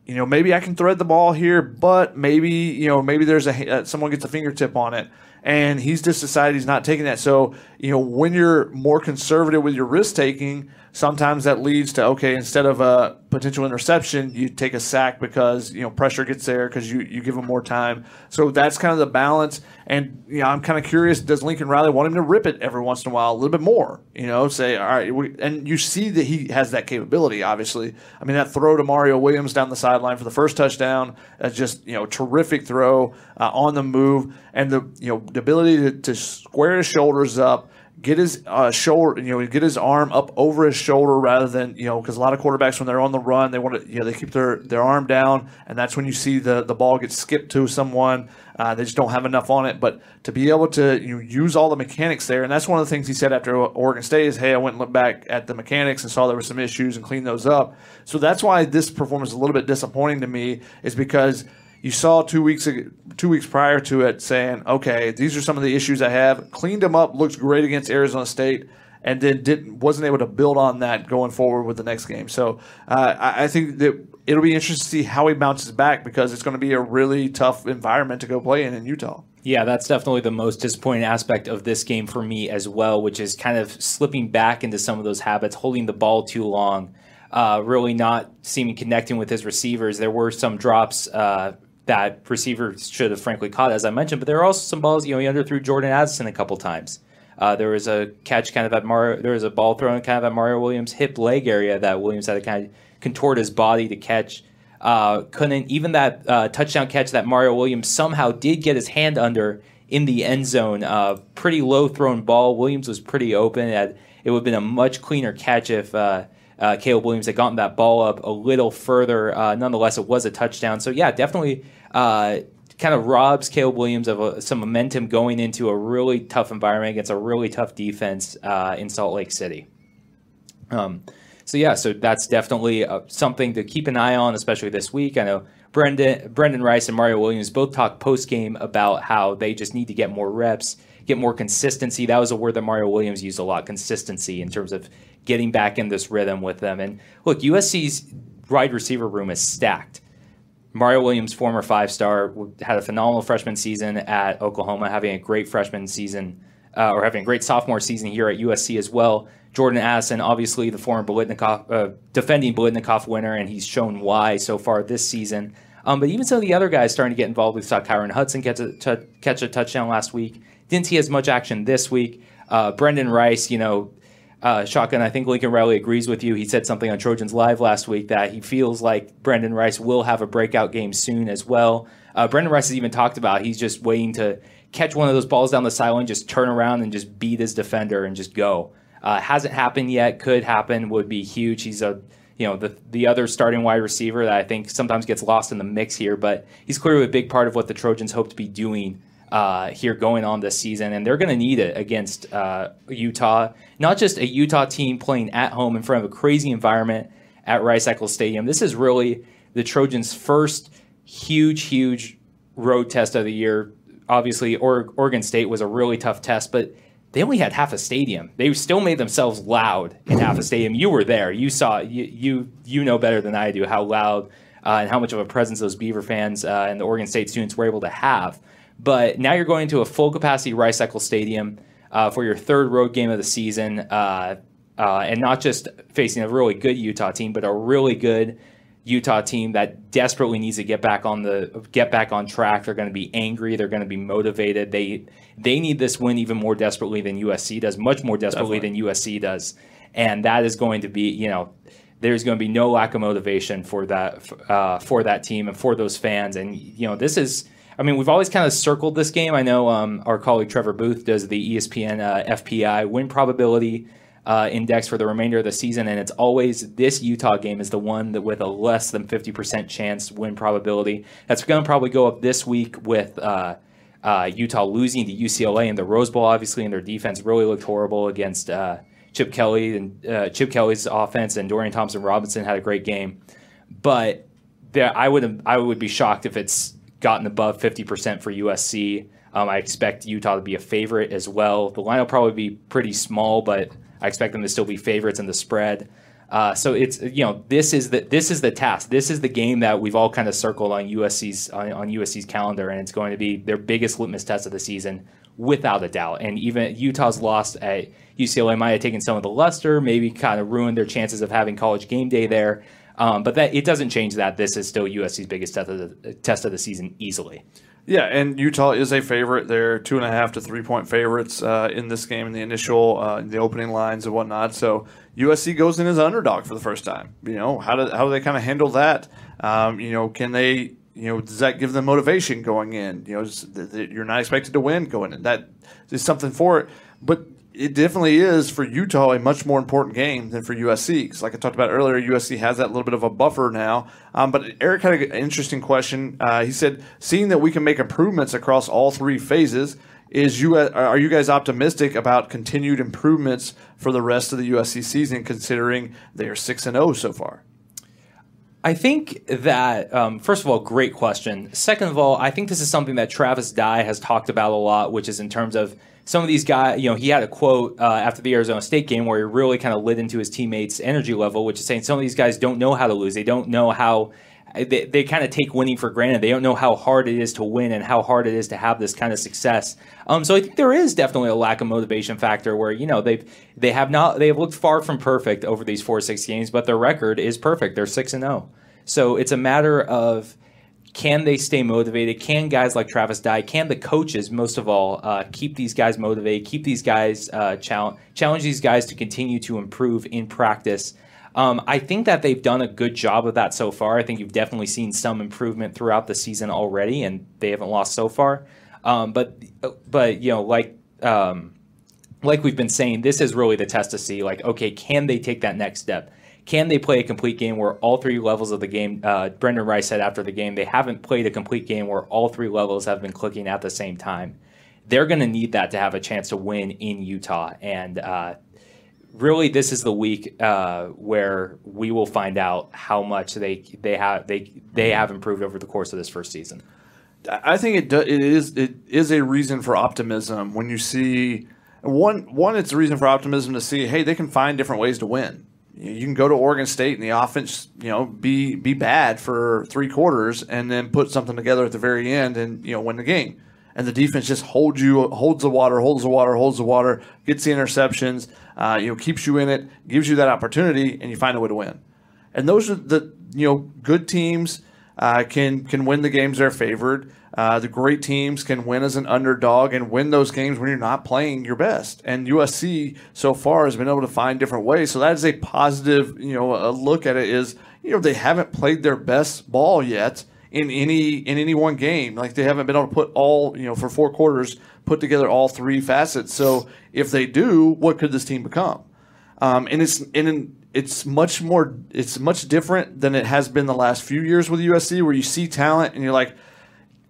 You know, maybe I can thread the ball here, but maybe you know, maybe there's a uh, someone gets a fingertip on it, and he's just decided he's not taking that. So, you know, when you're more conservative with your risk taking, sometimes that leads to okay, instead of a potential interception, you take a sack because you know pressure gets there because you you give them more time. So that's kind of the balance. And you know, I'm kind of curious: does Lincoln Riley want him to rip it every once in a while, a little bit more? You know, say all right, we, and you see that he has that capability. Obviously, I mean that throw to Mario Williams down the sideline for the first touchdown, that's just you know terrific throw uh, on the move, and the you know the ability to, to square his shoulders up get his uh, shoulder, you know, get his arm up over his shoulder rather than you know, because a lot of quarterbacks when they're on the run, they want to, you know, they keep their their arm down, and that's when you see the the ball get skipped to someone. Uh, they just don't have enough on it. But to be able to you know, use all the mechanics there, and that's one of the things he said after Oregon State is, hey, I went and looked back at the mechanics and saw there were some issues and cleaned those up. So that's why this performance is a little bit disappointing to me, is because you saw two weeks two weeks prior to it saying, okay, these are some of the issues I have. Cleaned them up, looks great against Arizona State, and then didn't wasn't able to build on that going forward with the next game. So uh, I, I, think that it'll be interesting to see how he bounces back because it's going to be a really tough environment to go play in in Utah. Yeah, that's definitely the most disappointing aspect of this game for me as well, which is kind of slipping back into some of those habits, holding the ball too long. Uh, really not seeming connecting with his receivers. There were some drops uh, that receiver should have frankly caught, as I mentioned. But there are also some balls, you know, he underthrew Jordan Addison a couple times. Uh, there was a catch kind of at Mario. There was a ball thrown kind of at Mario Williams' hip leg area that Williams had to kind of contort his body to catch. Uh, couldn't even that uh, touchdown catch that Mario Williams somehow did get his hand under in the end zone. Uh, pretty low thrown ball. Williams was pretty open. It would have been a much cleaner catch if uh, uh, Caleb Williams had gotten that ball up a little further. Uh, nonetheless, it was a touchdown. So yeah, definitely uh, kind of robs Caleb Williams of a, some momentum going into a really tough environment against a really tough defense uh, in Salt Lake City. Um, so yeah, so that's definitely uh, something to keep an eye on, especially this week. I know Brenden Brenden Rice and Mario Williams both talked post game about how they just need to get more reps, get more consistency. That was a word that Mario Williams used a lot, consistency in terms of getting back in this rhythm with them. And look, USC's wide receiver room is stacked. Mario Williams, former five star, had a phenomenal freshman season at Oklahoma, having a great freshman season, uh, or having a great sophomore season here at USC as well. Jordan Addison, obviously the former Biletnikoff, uh, defending Biletnikoff winner, and he's shown why so far this season. Um, but even some of the other guys starting to get involved. We saw Kyron Hudson catch a, t- catch a touchdown last week. Didn't see as much action this week. Uh, Brenden Rice, you know, uh, Shotgun, I think Lincoln Riley agrees with you. He said something on Trojans Live last week that he feels like Brenden Rice will have a breakout game soon as well. Uh, Brenden Rice has even talked about he's just waiting to catch one of those balls down the sideline, just turn around and just beat his defender and just go. Uh, hasn't happened yet. Could happen. Would be huge. He's a you know the the other starting wide receiver that I think sometimes gets lost in the mix here, but he's clearly a big part of what the Trojans hope to be doing uh, here going on this season, and they're going to need it against uh, Utah. Not just a Utah team playing at home in front of a crazy environment at Rice Eccles Stadium. This is really the Trojans' first huge, huge road test of the year. Obviously, Oregon State was a really tough test, but they only had half a stadium. They still made themselves loud in half a stadium. You were there. You saw. You you, you know better than I do how loud uh, and how much of a presence those Beaver fans uh, and the Oregon State students were able to have. But now you're going to a full capacity Rice Eccles Stadium uh, for your third road game of the season, uh, uh, and not just facing a really good Utah team, but a really good Utah team that desperately needs to get back on the get back on track. They're going to be angry. They're going to be motivated. They they need this win even more desperately than USC does, much more desperately Definitely. than USC does, and that is going to be you know there's going to be no lack of motivation for that uh, for that team and for those fans. And you know this is I mean, we've always kind of circled this game. I know um, our colleague Trevor Booth does the ESPN uh, FPI win probability uh, index for the remainder of the season, and it's always this Utah game is the one that with a less than 50% chance win probability. That's going to probably go up this week with. Uh, uh Utah losing to UCLA in the Rose Bowl, obviously, and their defense really looked horrible against uh, Chip Kelly and uh, Chip Kelly's offense, and Dorian Thompson Robinson had a great game. But there, I would I would be shocked if it's gotten above 50% for USC. Um, I expect Utah to be a favorite as well. The line will probably be pretty small, but I expect them to still be favorites in the spread. Uh, so it's you know this is the this is the task. This is the game that we've all kind of circled on USC's on, on USC's calendar, and it's going to be their biggest litmus test of the season. without a doubt. And even Utah's loss at UCLA might have taken some of the luster, maybe kind of ruined their chances of having college game day there. Um, but that it doesn't change that this is still USC's biggest test of the, test of the season easily. Yeah, and Utah is a favorite. They're two and a half to three point favorites uh, in this game in the initial, uh, the opening lines and whatnot. So USC goes in as underdog for the first time. You know how do how do they kind of handle that? Um, you know, can they? You know, does that give them motivation going in? You know, you're not expected to win going in. That is something for it. But it definitely is for Utah a much more important game than for USC. Because, like I talked about earlier, USC has that little bit of a buffer now. Um, but Eric had an interesting question. Uh, he said, "Seeing that we can make improvements across all three phases, is you are you guys optimistic about continued improvements for the rest of the USC season, considering they are six and zero oh so far?" I think that um, first of all, great question. Second of all, I think this is something that Travis Dye has talked about a lot, which is in terms of some of these guys, you know, he had a quote uh, after the Arizona State game where he really kind of lit into his teammates' energy level, which is saying some of these guys don't know how to lose. They don't know how. They, they kind of take winning for granted. They don't know how hard it is to win and how hard it is to have this kind of success. Um, so I think there is definitely a lack of motivation factor where you know they've they have not they have looked far from perfect over these four six games, but their record is perfect. They're six and zero. Oh. So it's a matter of can they stay motivated? Can guys like Travis Dye, can the coaches, most of all, uh, keep these guys motivated, keep these guys, uh, challenge, challenge these guys to continue to improve in practice? Um, I think that they've done a good job of that so far. I think you've definitely seen some improvement throughout the season already, and they haven't lost so far. Um, but, but you know, like um, like we've been saying, this is really the test to see, like, okay, can they take that next step? Can they play a complete game where all three levels of the game? Uh, Brenden Rice said after the game they haven't played a complete game where all three levels have been clicking at the same time. They're going to need that to have a chance to win in Utah, and uh, really, this is the week uh, where we will find out how much they they have they they have improved over the course of this first season. I think it do, it is it is a reason for optimism when you see one one it's a reason for optimism to see hey they can find different ways to win you can go to Oregon State and the offense, you know, be be bad for three quarters and then put something together at the very end and you know win the game. And the defense just holds you, holds the water, holds the water, holds the water, gets the interceptions, uh, you know, keeps you in it, gives you that opportunity, and you find a way to win. And those are the you know good teams uh, can can win the games they're favored. Uh, the great teams can win as an underdog and win those games when you're not playing your best. And USC so far has been able to find different ways. So that is a positive, you know, a look at it is, you know, they haven't played their best ball yet in any in any one game. Like they haven't been able to put all, you know, for four quarters, put together all three facets. So if they do, what could this team become? Um, and it's and it's much more it's much different than it has been the last few years with USC, where you see talent and you're like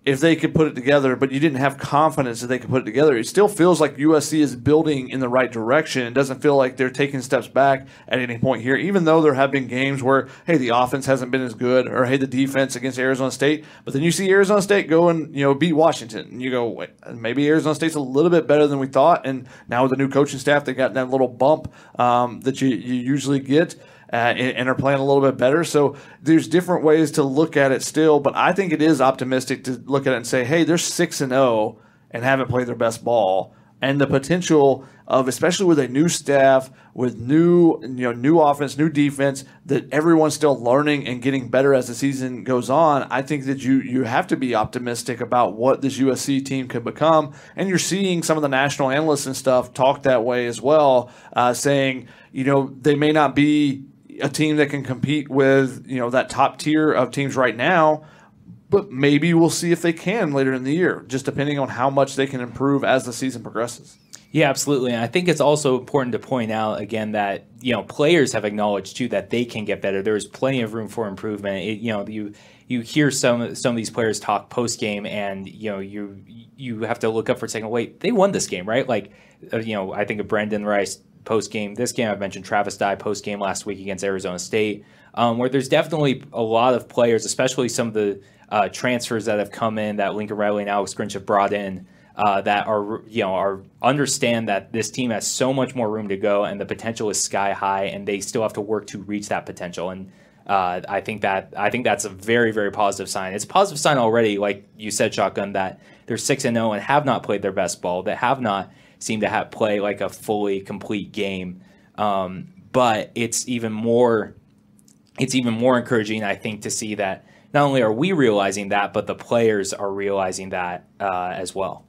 if they could put it together, but you didn't have confidence that they could put it together. It still feels like USC is building in the right direction. It doesn't feel like they're taking steps back at any point here, even though there have been games where, hey, the offense hasn't been as good, or hey, the defense against Arizona State. But then you see Arizona State go and you know beat Washington, and you go, maybe Arizona State's a little bit better than we thought. And now with the new coaching staff, they got that little bump um, that you, you usually get uh, and, and, are playing a little bit better. So there's different ways to look at it still, but I think it is optimistic to look at it and say, hey, they're six and zero oh and haven't played their best ball, and the potential of especially with a new staff, with new you know new offense, new defense, that everyone's still learning and getting better as the season goes on. I think that you you have to be optimistic about what this USC team could become, and you're seeing some of the national analysts and stuff talk that way as well, uh, saying you know they may not be a team that can compete with you know that top tier of teams right now. But maybe we'll see if they can later in the year, just depending on how much they can improve as the season progresses. Yeah, absolutely. And I think it's also important to point out again that you know players have acknowledged too that they can get better. There's plenty of room for improvement. It, you know, you you hear some some of these players talk post game, and you know you you have to look up for a second. Wait, they won this game, right? Like, uh, you know, I think of Brenden Rice post game this game. I've mentioned Travis Dye post game last week against Arizona State, um, where there's definitely a lot of players, especially some of the uh, transfers that have come in that Lincoln Riley and Alex Grinch have brought in. Uh, that are you know are understand that this team has so much more room to go and the potential is sky high and they still have to work to reach that potential and Uh, I think that I think that's a very very positive sign. It's a positive sign already, like you said, shotgun that they're six and zero and have not played their best ball. That have not seemed to have play like a fully complete game. Um, but it's even more it's even more encouraging, I think, to see that not only are we realizing that, but the players are realizing that uh, as well.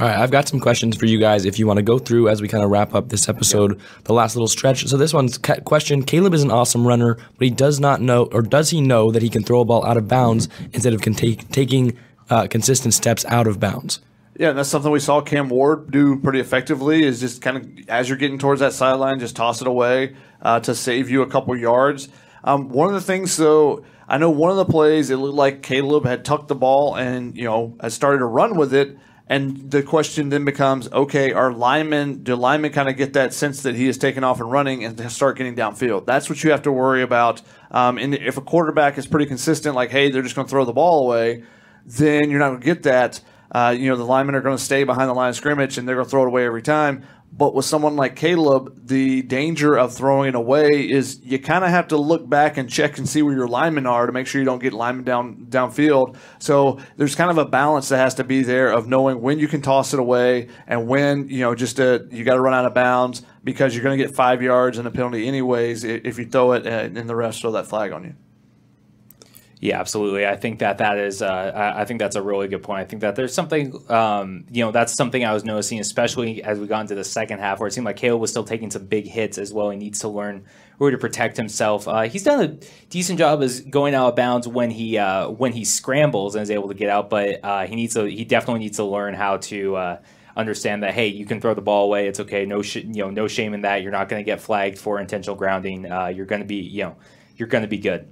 All right, I've got some questions for you guys if you want to go through as we kind of wrap up this episode, the last little stretch. So this one's question: Caleb is an awesome runner, but he does not know, or does he know that he can throw a ball out of bounds instead of take, taking uh, consistent steps out of bounds? Yeah, and that's something we saw Cam Ward do pretty effectively. Is just kind of as you're getting towards that sideline, just toss it away uh, to save you a couple yards. Um, one of the things, though, I know one of the plays it looked like Caleb had tucked the ball and you know had started to run with it and the question then becomes, okay, are linemen, do linemen kind of get that sense that he is taking off and running and start getting downfield? That's what you have to worry about. Um, and if a quarterback is pretty consistent, like, hey, they're just going to throw the ball away, then you're not going to get that. Uh, you know, the linemen are going to stay behind the line of scrimmage and they're going to throw it away every time. But with someone like Caleb, the danger of throwing it away is you kind of have to look back and check and see where your linemen are to make sure you don't get linemen down downfield. So there's kind of a balance that has to be there of knowing when you can toss it away and when you know just to, you got to run out of bounds because you're going to get five yards and a penalty anyways if you throw it and the refs throw that flag on you. Yeah, absolutely. I think that that is. Uh, I think that's a really good point. I think that there's something. Um, you know, that's something I was noticing, especially as we got into the second half, where it seemed like Caleb was still taking some big hits as well. He needs to learn where to protect himself. Uh, he's done a decent job as going out of bounds when he uh, when he scrambles and is able to get out, but uh, he needs to. He definitely needs to learn how to uh, understand that hey, you can throw the ball away. It's okay. No, sh- you know, no shame in that. You're not going to get flagged for intentional grounding. Uh, you're going to be, you know, you're going to be good.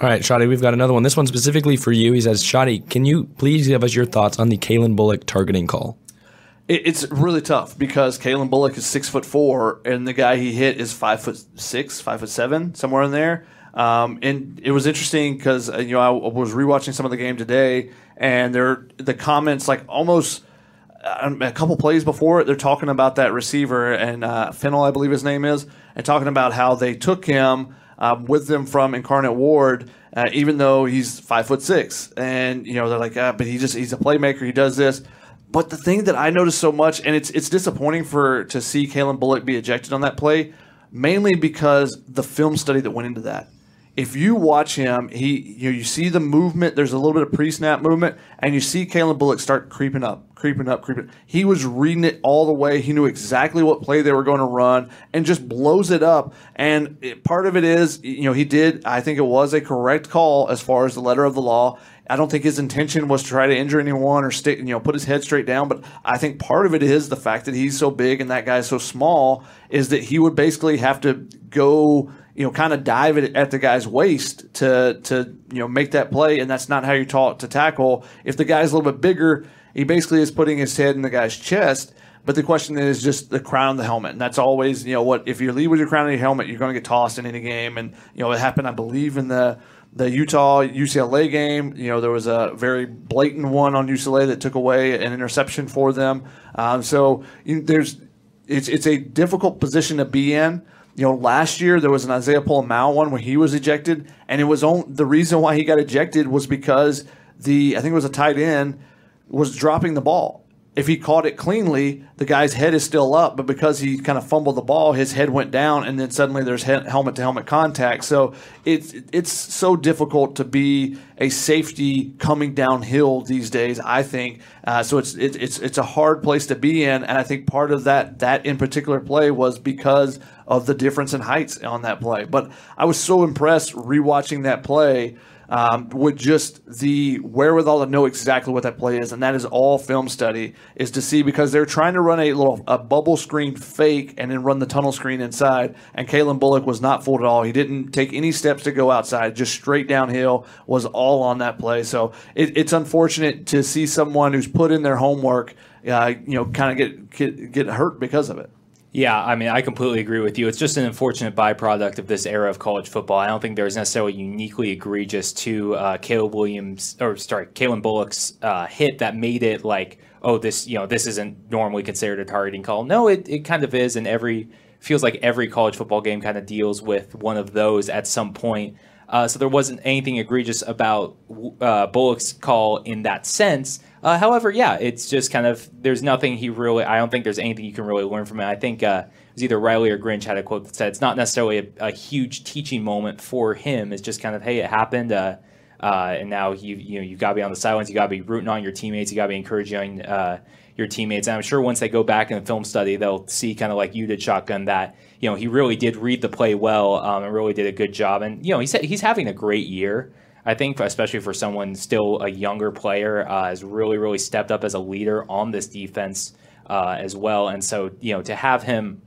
All right, Shadi, we've got another one. This one specifically for you. He says, Shadi, can you please give us your thoughts on the Calen Bullock targeting call? It's really tough because Calen Bullock is six foot four, and the guy he hit is five foot six, five foot seven, somewhere in there. Um, and it was interesting because uh, you know I was rewatching some of the game today, and there the comments like almost uh, a couple plays before it, they're talking about that receiver and uh, Fennell, I believe his name is, and talking about how they took him um, with them from Incarnate Word, uh, even though he's five foot six, and you know they're like, ah, but he just he's a playmaker, he does this. But the thing that I noticed so much, and it's it's disappointing for to see Calen Bullock be ejected on that play, mainly because the film study that went into that if you watch him, he you, know, you see the movement. There's a little bit of pre-snap movement, and you see Calen Bullock start creeping up, creeping up, creeping. He was reading it all the way. He knew exactly what play they were going to run, and just blows it up. And it, part of it is, you know, he did. I think it was a correct call as far as the letter of the law. I don't think his intention was to try to injure anyone or stick, you know, put his head straight down. But I think part of it is the fact that he's so big and that guy's so small is that he would basically have to go you know, kind of dive it at the guy's waist to to you know make that play, and that's not how you're taught to tackle. If the guy's a little bit bigger, he basically is putting his head in the guy's chest. But the question is just the crown of the helmet, and that's always you know what if you lead with your crown of your helmet, you're going to get tossed in any game, and you know it happened, I believe, in the the Utah UCLA game. You know there was a very blatant one on UCLA that took away an interception for them. Um, so you, there's it's it's a difficult position to be in. You know, last year there was an Isaiah Pola-Mao one where he was ejected, and it was on, the reason why he got ejected was because the I think it was a tight end was dropping the ball if he caught it cleanly, the guy's head is still up, but because he kind of fumbled the ball, his head went down, and then suddenly there's helmet to helmet contact. So it's it's so difficult to be a safety coming downhill these days. I think uh, so. It's it, it's it's a hard place to be in, and I think part of that that in particular play was because of the difference in heights on that play. But I was so impressed rewatching that play um, with just the wherewithal to know exactly what that play is, and that is all film study is to see because they're trying to run a little a bubble screen fake and then run the tunnel screen inside. And Calen Bullock was not fooled at all. He didn't take any steps to go outside, just straight downhill was all on that play. So it, it's unfortunate to see someone who's put in their homework, uh, you know, kind of get, get get hurt because of it. Yeah, I mean, I completely agree with you. It's just an unfortunate byproduct of this era of college football. I don't think there's necessarily uniquely egregious to uh, Caleb Williams or sorry, Calen Bullock's uh, hit that made it like, oh, this you know this isn't normally considered a targeting call. No, it, it kind of is, and every feels like every college football game kind of deals with one of those at some point. Uh, so there wasn't anything egregious about uh, Bullock's call in that sense. Uh, however, yeah, it's just kind of there's nothing he really. I don't think there's anything you can really learn from it. I think uh, it was either Riley or Grinch had a quote that said it's not necessarily a, a huge teaching moment for him. It's just kind of hey, it happened. Uh, uh, and now you you know you've got to be on the sidelines. You got to be rooting on your teammates. You got to be encouraging your teammates. And I'm sure once they go back in the film study, they'll see kind of like you did, shotgun that you know, he really did read the play well um, and really did a good job. And you know, he's he's having a great year. I think, especially for someone still a younger player, uh, has really really stepped up as a leader on this defense uh, as well. And so, you know, to have him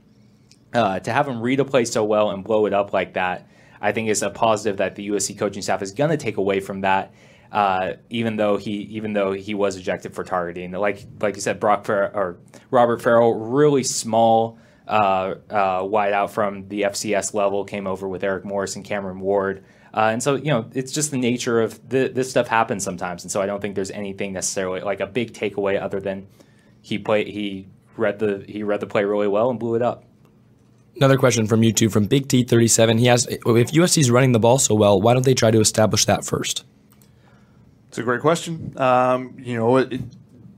uh, to have him read a play so well and blow it up like that, I think is a positive that the USC coaching staff is going to take away from that. Uh, even though he even though he was ejected for targeting, like like you said, Brock Fer- or Robert Ferrel, really small uh, uh, wide out from the FCS level, came over with Eric Morris and Cameron Ward. Uh, and so, you know, it's just the nature of the, this stuff happens sometimes. And so I don't think there's anything necessarily like a big takeaway other than he played, he read the, he read the play really well and blew it up. Another question from YouTube from Big T37. He has, if USC is running the ball so well, why don't they try to establish that first? It's a great question. Um, you know, it,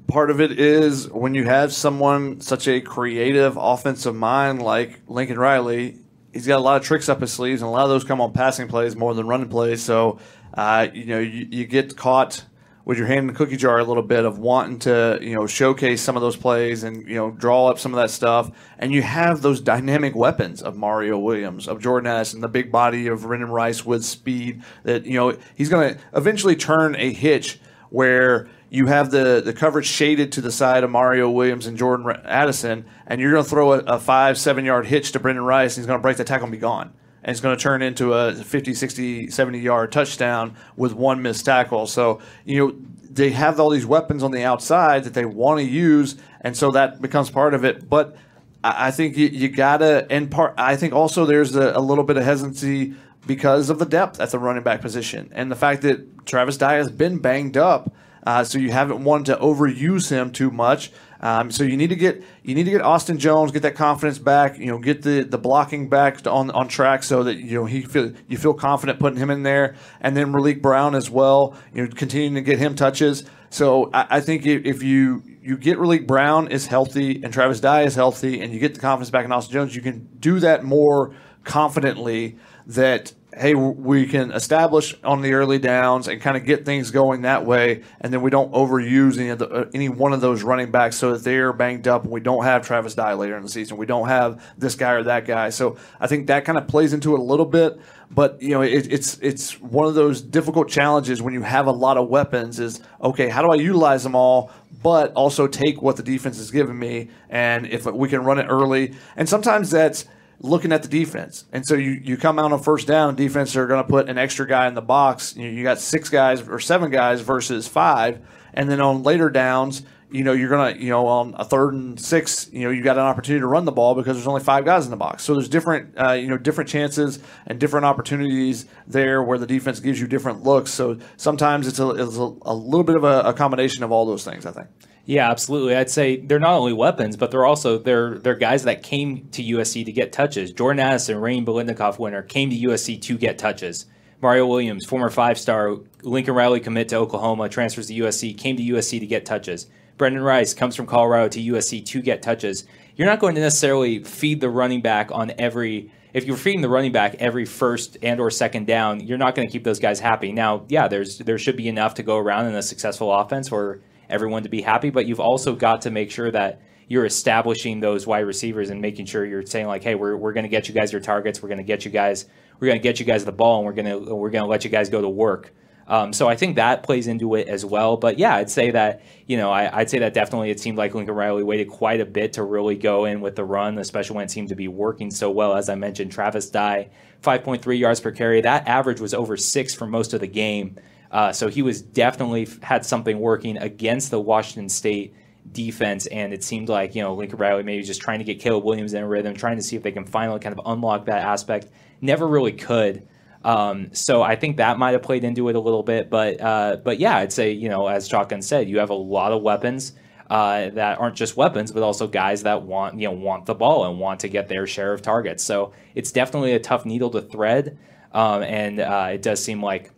part of it is when you have someone such a creative offensive mind like Lincoln Riley, he's got a lot of tricks up his sleeves, and a lot of those come on passing plays more than running plays. So, uh, you know, you, you, get caught with your hand in the cookie jar a little bit of wanting to, you know, showcase some of those plays and, you know, draw up some of that stuff. And you have those dynamic weapons of Mario Williams, of Jordan Addison, the big body of Brenden Rice with speed that, you know, he's going to eventually turn a hitch where – you have the, the coverage shaded to the side of Mario Williams and Jordan Addison, and you're going to throw a, a, five, seven yard hitch to Brenden Rice, and he's going to break the tackle and be gone. And it's going to turn into a 50, 60, 70 yard touchdown with one missed tackle. So, you know, they have all these weapons on the outside that they want to use, and so that becomes part of it. But I, think you, you got to, and part, I think also there's a, a little bit of hesitancy because of the depth at the running back position and the fact that Travis Dye has been banged up uh, so you haven't wanted to overuse him too much. Um, so you need to get you need to get Austin Jones, get that confidence back. You know, get the, the blocking back on on track so that you know he feel you feel confident putting him in there, and then Raleek Brown as well. You know, continuing to get him touches. So I, I think if you you get Raleek Brown is healthy and Travis Dye is healthy, and you get the confidence back in Austin Jones, you can do that more confidently. That hey, we can establish on the early downs and kind of get things going that way, and then we don't overuse any of the, uh, any one of those running backs so that they're banged up, and we don't have Travis Dye later in the season. We don't have this guy or that guy. So I think that kind of plays into it a little bit. But you know, it, it's it's one of those difficult challenges when you have a lot of weapons. Is okay, how do I utilize them all? But also take what the defense is giving me, and if we can run it early, and sometimes that's looking at the defense. And so you, you come out on first down, defense are going to put an extra guy in the box. You, you got six guys or seven guys versus five. And then on later downs, you know, you're gonna, you know, on a third and six, you know, you got an opportunity to run the ball because there's only five guys in the box. So there's different, uh, you know, different chances and different opportunities there where the defense gives you different looks. So sometimes it's a, it's a, a little bit of a, a combination of all those things. I think. Yeah, absolutely. I'd say they're not only weapons, but they're also they're they're guys that came to USC to get touches. Jordan Addison, Rain Biletnikoff winner, came to USC to get touches. Mario Williams, former five-star Lincoln Riley commit to Oklahoma, transfers to USC, came to USC to get touches. Brenden Rice comes from Colorado to USC to get touches. You're not going to necessarily feed the running back on every if you're feeding the running back every first and or second down, you're not going to keep those guys happy. Now, yeah, there's there should be enough to go around in a successful offense for everyone to be happy, but you've also got to make sure that you're establishing those wide receivers and making sure you're saying like, hey, we're, we're going to get you guys your targets, we're going to get you guys we're going to get you guys the ball, and we're going to we're going to let you guys go to work. Um, so I think that plays into it as well. But yeah, I'd say that you know I, would say that definitely it seemed like Lincoln Riley waited quite a bit to really go in with the run, especially when it seemed to be working so well. As I mentioned, Travis Dye, 5.3 yards per carry. That average was over six for most of the game. Uh, so he was definitely had something working against the Washington State defense, and it seemed like you know Lincoln Riley maybe just trying to get Caleb Williams in a rhythm, trying to see if they can finally kind of unlock that aspect. Never really could. Um, so I think that might have played into it a little bit, but uh, but yeah, I'd say you know as Shotgun said, you have a lot of weapons uh, that aren't just weapons, but also guys that want you know want the ball and want to get their share of targets. So it's definitely a tough needle to thread, um, and uh, it does seem like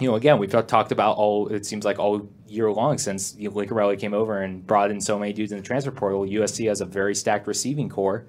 you know again we've talked about all it seems like all year long since you know, Riley came over and brought in so many dudes in the transfer portal. USC has a very stacked receiving core,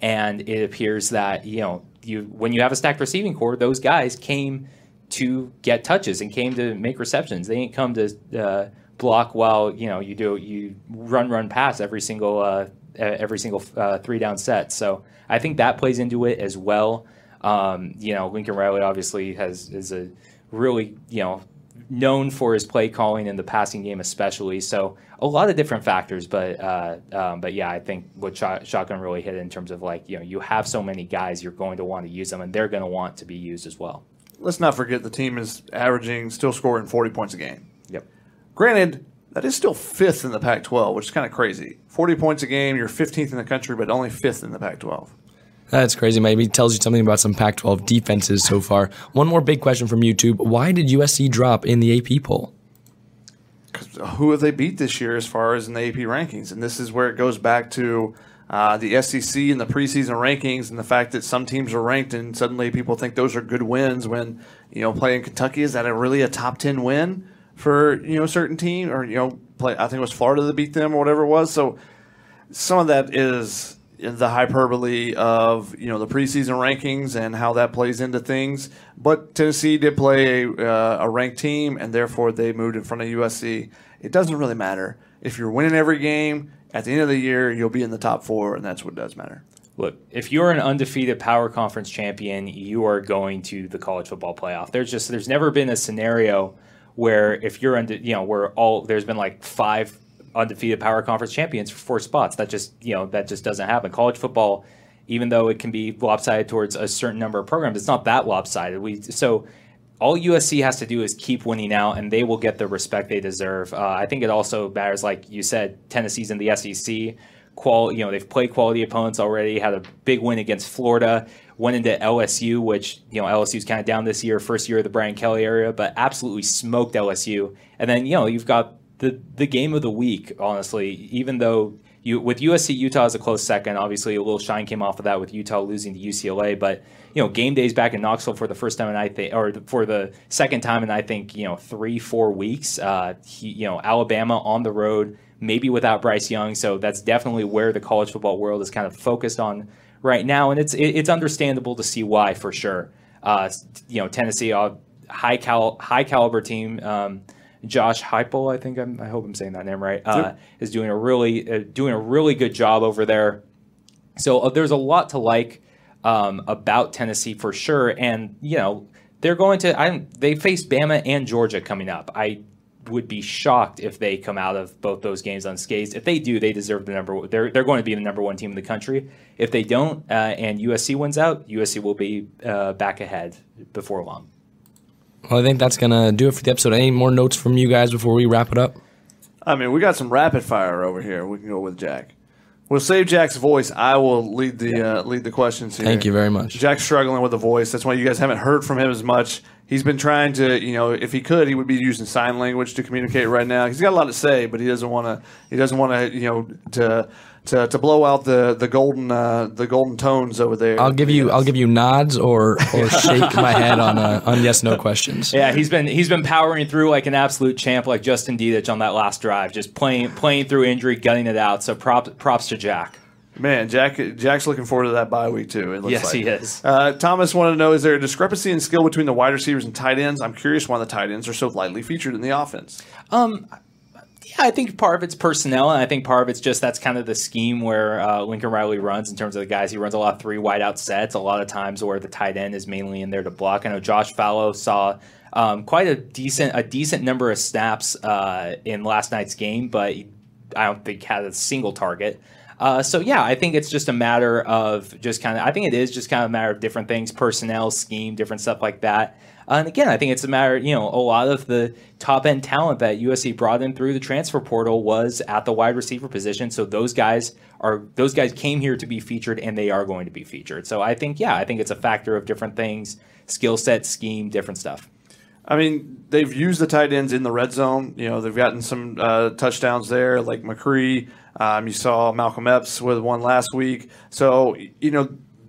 and it appears that you know you when you have a stacked receiving core, those guys came to get touches and came to make receptions. They ain't come to uh, block while you know you do you run run pass every single uh, every single uh, three down set. So I think that plays into it as well. Um, you know, Lincoln Riley obviously has is a really you know known for his play calling in the passing game, especially. So a lot of different factors, but uh, um, but yeah, I think what Shotgun really hit in terms of like you know you have so many guys, you're going to want to use them, and they're going to want to be used as well. Let's not forget the team is averaging, still scoring 40 points a game. Yep. Granted, that is still fifth in the Pac-12, which is kind of crazy. 40 points a game, you're 15th in the country, but only fifth in the Pac-12. That's crazy. Maybe tells you something about some Pac 12 defenses so far. One more big question from YouTube Why did USC drop in the AP poll? Who have they beat this year as far as in the AP rankings? And this is where it goes back to uh, the SEC and the preseason rankings and the fact that some teams are ranked and suddenly people think those are good wins when, you know, playing Kentucky, is that a really a top 10 win for, you know, a certain team? Or, you know, play, I think it was Florida that beat them or whatever it was. So some of that is the hyperbole of you know the preseason rankings and how that plays into things. But Tennessee did play a, uh, a, ranked team, and therefore they moved in front of USC. It doesn't really matter if you're winning every game. At the end of the year, you'll be in the top four, and that's what does matter. Look, if you're an undefeated power conference champion, you are going to the college football playoff. There's just there's never been a scenario where if you're under you know where all there's been like five undefeated power conference champions for four spots. That just you know that just doesn't happen. College football, even though it can be lopsided towards a certain number of programs, it's not that lopsided. We so all USC has to do is keep winning out, and they will get the respect they deserve. Uh, I think it also matters, like you said, Tennessee's in the SEC. Qual, you know, they've played quality opponents already. Had a big win against Florida. Went into LSU, which you know LSU's kind of down this year, first year of the Brian Kelly era, but absolutely smoked LSU. And then you know you've got the the game of the week, honestly, even though you with USC Utah as a close second, obviously a little shine came off of that with Utah losing to UCLA, but you know, game days back in Knoxville for the first time, and I think, or for the second time, and I think you know three four weeks. Uh, he, you know, Alabama on the road, maybe without Bryce Young, so that's definitely where the college football world is kind of focused on right now, and it's it, it's understandable to see why for sure. Uh, you know, Tennessee, uh, high cal high caliber team. Um, Josh Heupel, I think I'm, i hope I'm saying that name right, uh, is doing a really uh, doing a really good job over there. So uh, there's a lot to like um, about Tennessee for sure, and you know they're going to. I they face Bama and Georgia coming up. I would be shocked if they come out of both those games unscathed. If they do, they deserve the number. They're they're going to be the number one team in the country. If they don't, uh, and USC wins out, USC will be uh, back ahead before long. Well, I think that's going to do it for the episode. Any more notes from you guys before we wrap it up? I mean, we got some rapid fire over here. We can go with Jack. We'll save Jack's voice. I will lead the uh, lead the questions here. Thank you very much. Jack's struggling with the voice. That's why you guys haven't heard from him as much. He's been trying to, you know, if he could, he would be using sign language to communicate right now. He's got a lot to say, but he doesn't want to. He doesn't want to, you know, to to, to blow out the the golden uh, the golden tones over there. I'll give you I'll give you nods or or shake my head on uh, on yes no questions. Yeah, he's been he's been powering through like an absolute champ, like Justin Dedich on that last drive, just playing playing through injury, gutting it out. So props props to Jack. Man, Jack Jack's looking forward to that bye week too. It looks Yes, like. he is. Uh, Thomas wanted to know: Is there a discrepancy in skill between the wide receivers and tight ends? I'm curious why the tight ends are so lightly featured in the offense. Yeah, I think part of it's personnel, and I think part of it's just that's kind of the scheme where uh, Lincoln Riley runs in terms of the guys. He runs a lot of three wide out sets, a lot of times where the tight end is mainly in there to block. I know Josh Falo saw um, quite a decent a decent number of snaps uh, in last night's game, but I don't think had a single target. Uh, so yeah, I think it's just a matter of just kind of. I think it is just kind of a matter of different things, personnel, scheme, different stuff like that. And again, I think it's a matter, you know, a lot of the top end talent that USC brought in through the transfer portal was at the wide receiver position. So those guys are those guys came here to be featured, and they are going to be featured. So I think, yeah, I think it's a factor of different things, skill set, scheme, different stuff. I mean, they've used the tight ends in the red zone. You know, they've gotten some uh, touchdowns there, like McRee. Um, you saw Malcolm Epps with one last week. So, you know,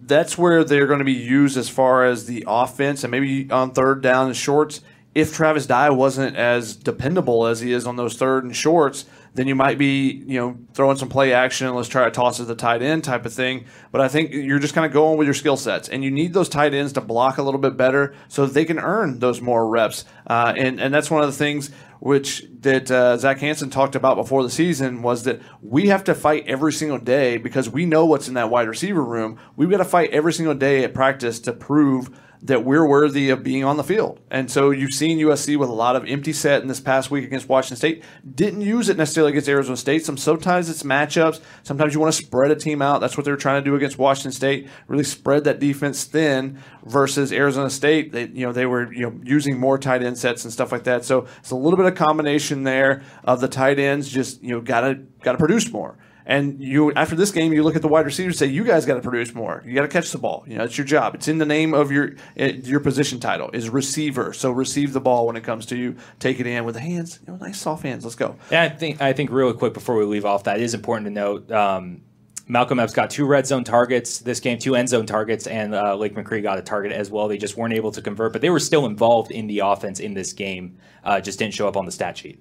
that's where they're going to be used as far as the offense and maybe on third down and shorts. If Travis Dye wasn't as dependable as he is on those third and shorts, then you might be, you know, throwing some play action and let's try to toss to the tight end type of thing. But I think you're just kind of going with your skill sets, and you need those tight ends to block a little bit better so they can earn those more reps. Uh, and and that's one of the things which that uh, Zach Hanson talked about before the season was that we have to fight every single day because we know what's in that wide receiver room. We've got to fight every single day at practice to prove that we're worthy of being on the field. And so you've seen USC with a lot of empty set in this past week against Washington State. Didn't use it necessarily against Arizona State. Some sometimes it's matchups. Sometimes you want to spread a team out. That's what they're trying to do against Washington State. Really spread that defense thin versus Arizona State. They you know they were you know using more tight end sets and stuff like that. So it's a little bit of combination there of the tight ends just you know gotta gotta produce more. And you, after this game, you look at the wide receivers and say, "You guys got to produce more. You got to catch the ball. You know, it's your job. It's in the name of your your position title is receiver. So receive the ball when it comes to you. Take it in with the hands. You know, nice soft hands. Let's go. And I think I think really quick before we leave off that is important to note. Um, Malcolm Epps got two red zone targets this game, two end zone targets, and uh, Lake McRee got a target as well. They just weren't able to convert, but they were still involved in the offense in this game. Uh, just didn't show up on the stat sheet.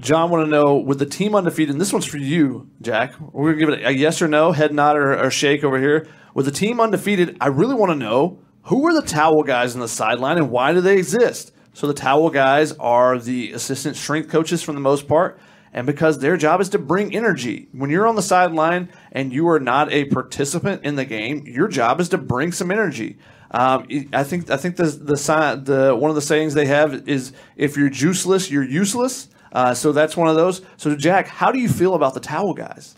John, want to know with the team undefeated, and this one's for you, Jack. We're gonna give it a yes or no, head nod or, or shake over here. With the team undefeated, I really want to know who are the towel guys on the sideline and why do they exist? So the towel guys are the assistant strength coaches for the most part, and because their job is to bring energy. When you're on the sideline and you are not a participant in the game, your job is to bring some energy. Um, I think I think the the, the one of the sayings they have is if you're juiceless, you're useless. Uh, so that's one of those. So Jack, how do you feel about the towel guys?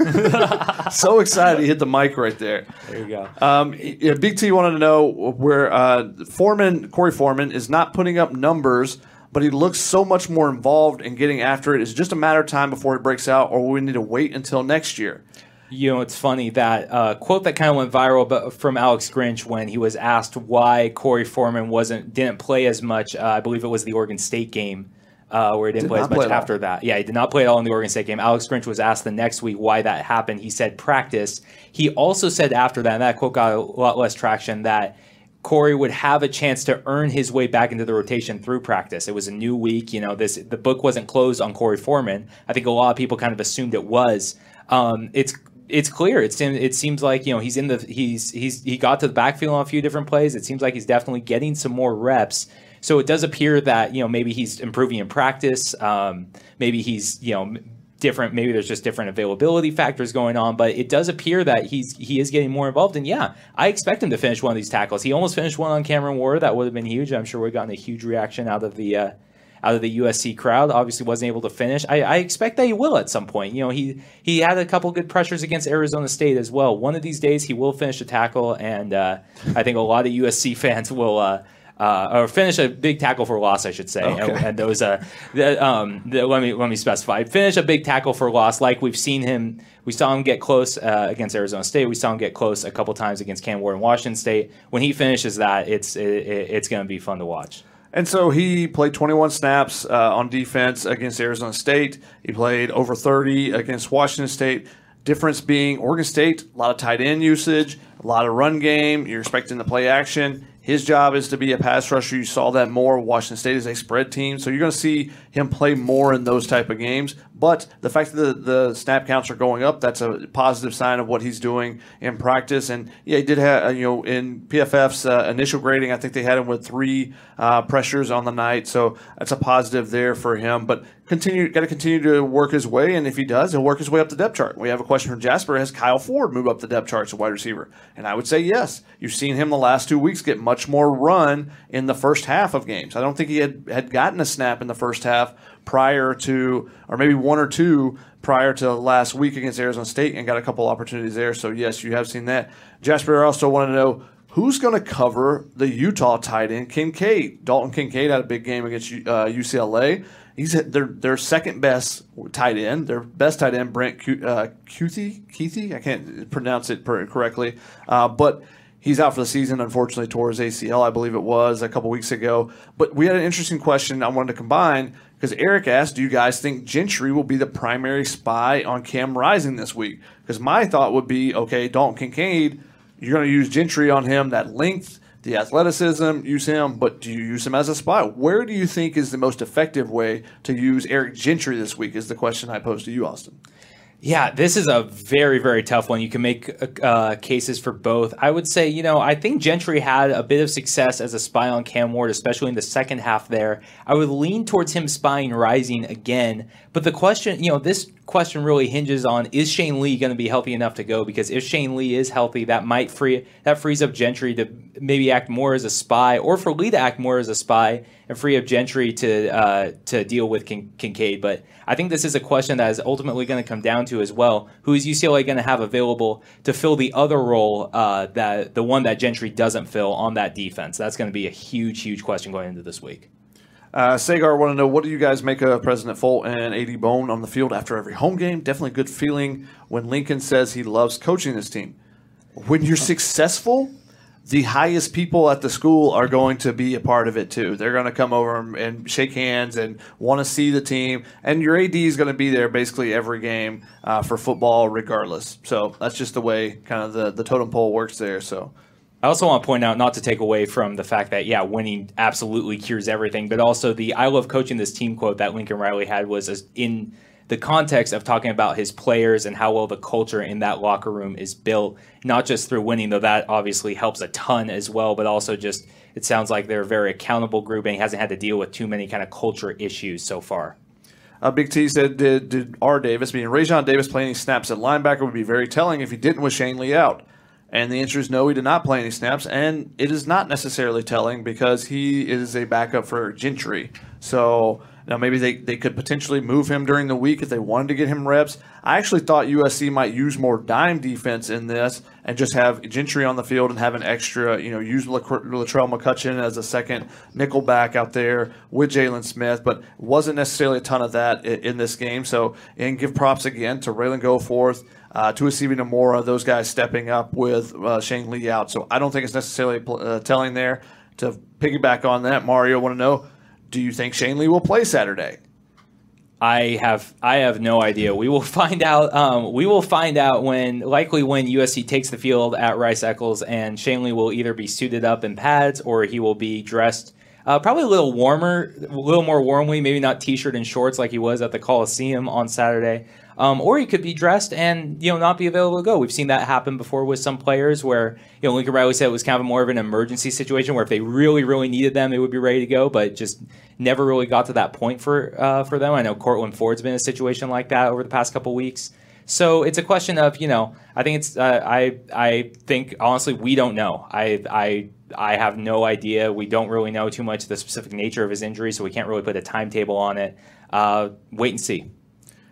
so excited he hit the mic right there. There you go. Um, yeah, Big T wanted to know where uh, Foreman, Corey Foreman, is not putting up numbers, but he looks so much more involved in getting after it. Is just a matter of time before he breaks out, or will we need to wait until next year? You know, it's funny that uh, quote that kind of went viral, but from Alex Grinch when he was asked why Corey Foreman wasn't didn't play as much. Uh, I believe it was the Oregon State game uh, where he didn't Did play as much play all. after that. Yeah, he did not play at all in the Oregon State game. Alex Grinch was asked the next week why that happened. He said practice. He also said after that, and that quote got a lot less traction, that Corey would have a chance to earn his way back into the rotation through practice. It was a new week. You know, this the book wasn't closed on Corey Foreman. I think a lot of people kind of assumed it was. Um, it's it's clear. It's it seems like you know he's in the he's he's he got to the backfield on a few different plays. It seems like he's definitely getting some more reps. So it does appear that you know maybe he's improving in practice. Um, maybe he's you know different. Maybe there's just different availability factors going on. But it does appear that he's he is getting more involved. And yeah, I expect him to finish one of these tackles. He almost finished one on Cameron Ward. That would have been huge. I'm sure we've gotten a huge reaction out of the. Uh, out of the USC crowd. Obviously, wasn't able to finish. I, I expect that he will at some point. You know, he he had a couple good pressures against Arizona State as well. One of these days, he will finish a tackle, and uh, I think a lot of USC fans will. Uh, uh, or finish a big tackle for loss, I should say. Okay. And, and those, uh, the, um, the, let me let me specify. Finish a big tackle for loss, like we've seen him. We saw him get close uh, against Arizona State. We saw him get close a couple times against Cam Ward and Washington State. When he finishes that, it's it, it's going to be fun to watch. And so he played 21 snaps uh, on defense against Arizona State. He played over 30 against Washington State. Difference being Oregon State, a lot of tight end usage, a lot of run game. You're expecting to play action. His job is to be a pass rusher. You saw that more. Washington State is a spread team, so you're going to see him play more in those type of games. But the fact that the, the snap counts are going up, that's a positive sign of what he's doing in practice. And yeah, he did have, you know, in PFF's uh, initial grading, I think they had him with three uh, pressures on the night. So that's a positive there for him. But continue, got to continue to work his way. And if he does, he'll work his way up the depth chart. We have a question from Jasper Has Kyle Ford moved up the depth chart as a wide receiver? And I would say yes. You've seen him the last two weeks get much more run in the first half of games. I don't think he had, had gotten a snap in the first half prior to, or maybe one or two prior to last week against Arizona State and got a couple opportunities there. So, yes, you have seen that. Jasper also wanted to know who's going to cover the Utah tight end, Kincaid. Dalton Kincaid had a big game against uh, UCLA. He's their their second best tight end. Their best tight end, Brant uh, Kuithe. Keithy, I can't pronounce it correctly, uh, but he's out for the season. Unfortunately, tore his ACL, I believe it was a couple weeks ago. But we had an interesting question I wanted to combine because Eric asked, "Do you guys think Gentry will be the primary spy on Cam Rising this week?" Because my thought would be, okay, Dalton Kincaid, you're going to use Gentry on him, that length, the athleticism, use him, but do you use him as a spy? Where do you think is the most effective way to use Eric Gentry this week? Is the question I pose to you, Austin. Yeah, this is a very, very tough one. You can make uh, cases for both. I would say, you know, I think Gentry had a bit of success as a spy on Cam Ward, especially in the second half there. I would lean towards him spying Rising again. But the question, you know, this question really hinges on is Shane Lee going to be healthy enough to go? Because if Shane Lee is healthy, that might free that frees up Gentry to maybe act more as a spy, or for Lee to act more as a spy and free up Gentry to uh, to deal with Kin- Kincaid. But I think this is a question that is ultimately going to come down to as well: who is UCLA going to have available to fill the other role uh, that the one that Gentry doesn't fill on that defense? That's going to be a huge, huge question going into this week. Uh, Sagar, want to know what do you guys make of President Folt and AD Bohn on the field after every home game? Definitely good feeling when Lincoln says he loves coaching this team. When you're successful, the highest people at the school are going to be a part of it too. They're going to come over and shake hands and want to see the team. And your AD is going to be there basically every game uh, for football, regardless. So that's just the way kind of the, the totem pole works there. So I also want to point out, not to take away from the fact that, yeah, winning absolutely cures everything, but also the I love coaching this team quote that Lincoln Riley had was in the context of talking about his players and how well the culture in that locker room is built, not just through winning, though that obviously helps a ton as well, but also just it sounds like they're a very accountable group and he hasn't had to deal with too many kind of culture issues so far. Uh, Big T said, did, did R. Davis, meaning Raesjon Davis, play any snaps at linebacker would be very telling if he didn't with Shane Lee out. And the answer is no, he did not play any snaps. And it is not necessarily telling because he is a backup for Gentry. So now maybe they, they could potentially move him during the week if they wanted to get him reps. I actually thought USC might use more dime defense in this and just have Gentry on the field and have an extra, you know, use Latrell McCutchin as a second nickel back out there with Jaylin Smith, but wasn't necessarily a ton of that in, this game. So, and give props again to Ralen Goforth uh, to Asivi Nomura, those guys stepping up with uh, Shane Lee out. So I don't think it's necessarily uh, telling there. To piggyback on that, Mario, want to know, do you think Shane Lee will play Saturday? I have I have no idea. We will find out. Um, we will find out when likely when USC takes the field at Rice Eccles, and Shane Lee will either be suited up in pads or he will be dressed uh, probably a little warmer, a little more warmly. Maybe not t-shirt and shorts like he was at the Coliseum on Saturday. Um, or he could be dressed and you know not be available to go. We've seen that happen before with some players where you know Lincoln Riley said it was kind of more of an emergency situation where if they really really needed them, they would be ready to go, but just never really got to that point for uh, for them. I know Courtland Ford's been in a situation like that over the past couple weeks. So it's a question of you know I think it's uh, I I think honestly we don't know. I I I have no idea. We don't really know too much the specific nature of his injury, so we can't really put a timetable on it. Uh, wait and see.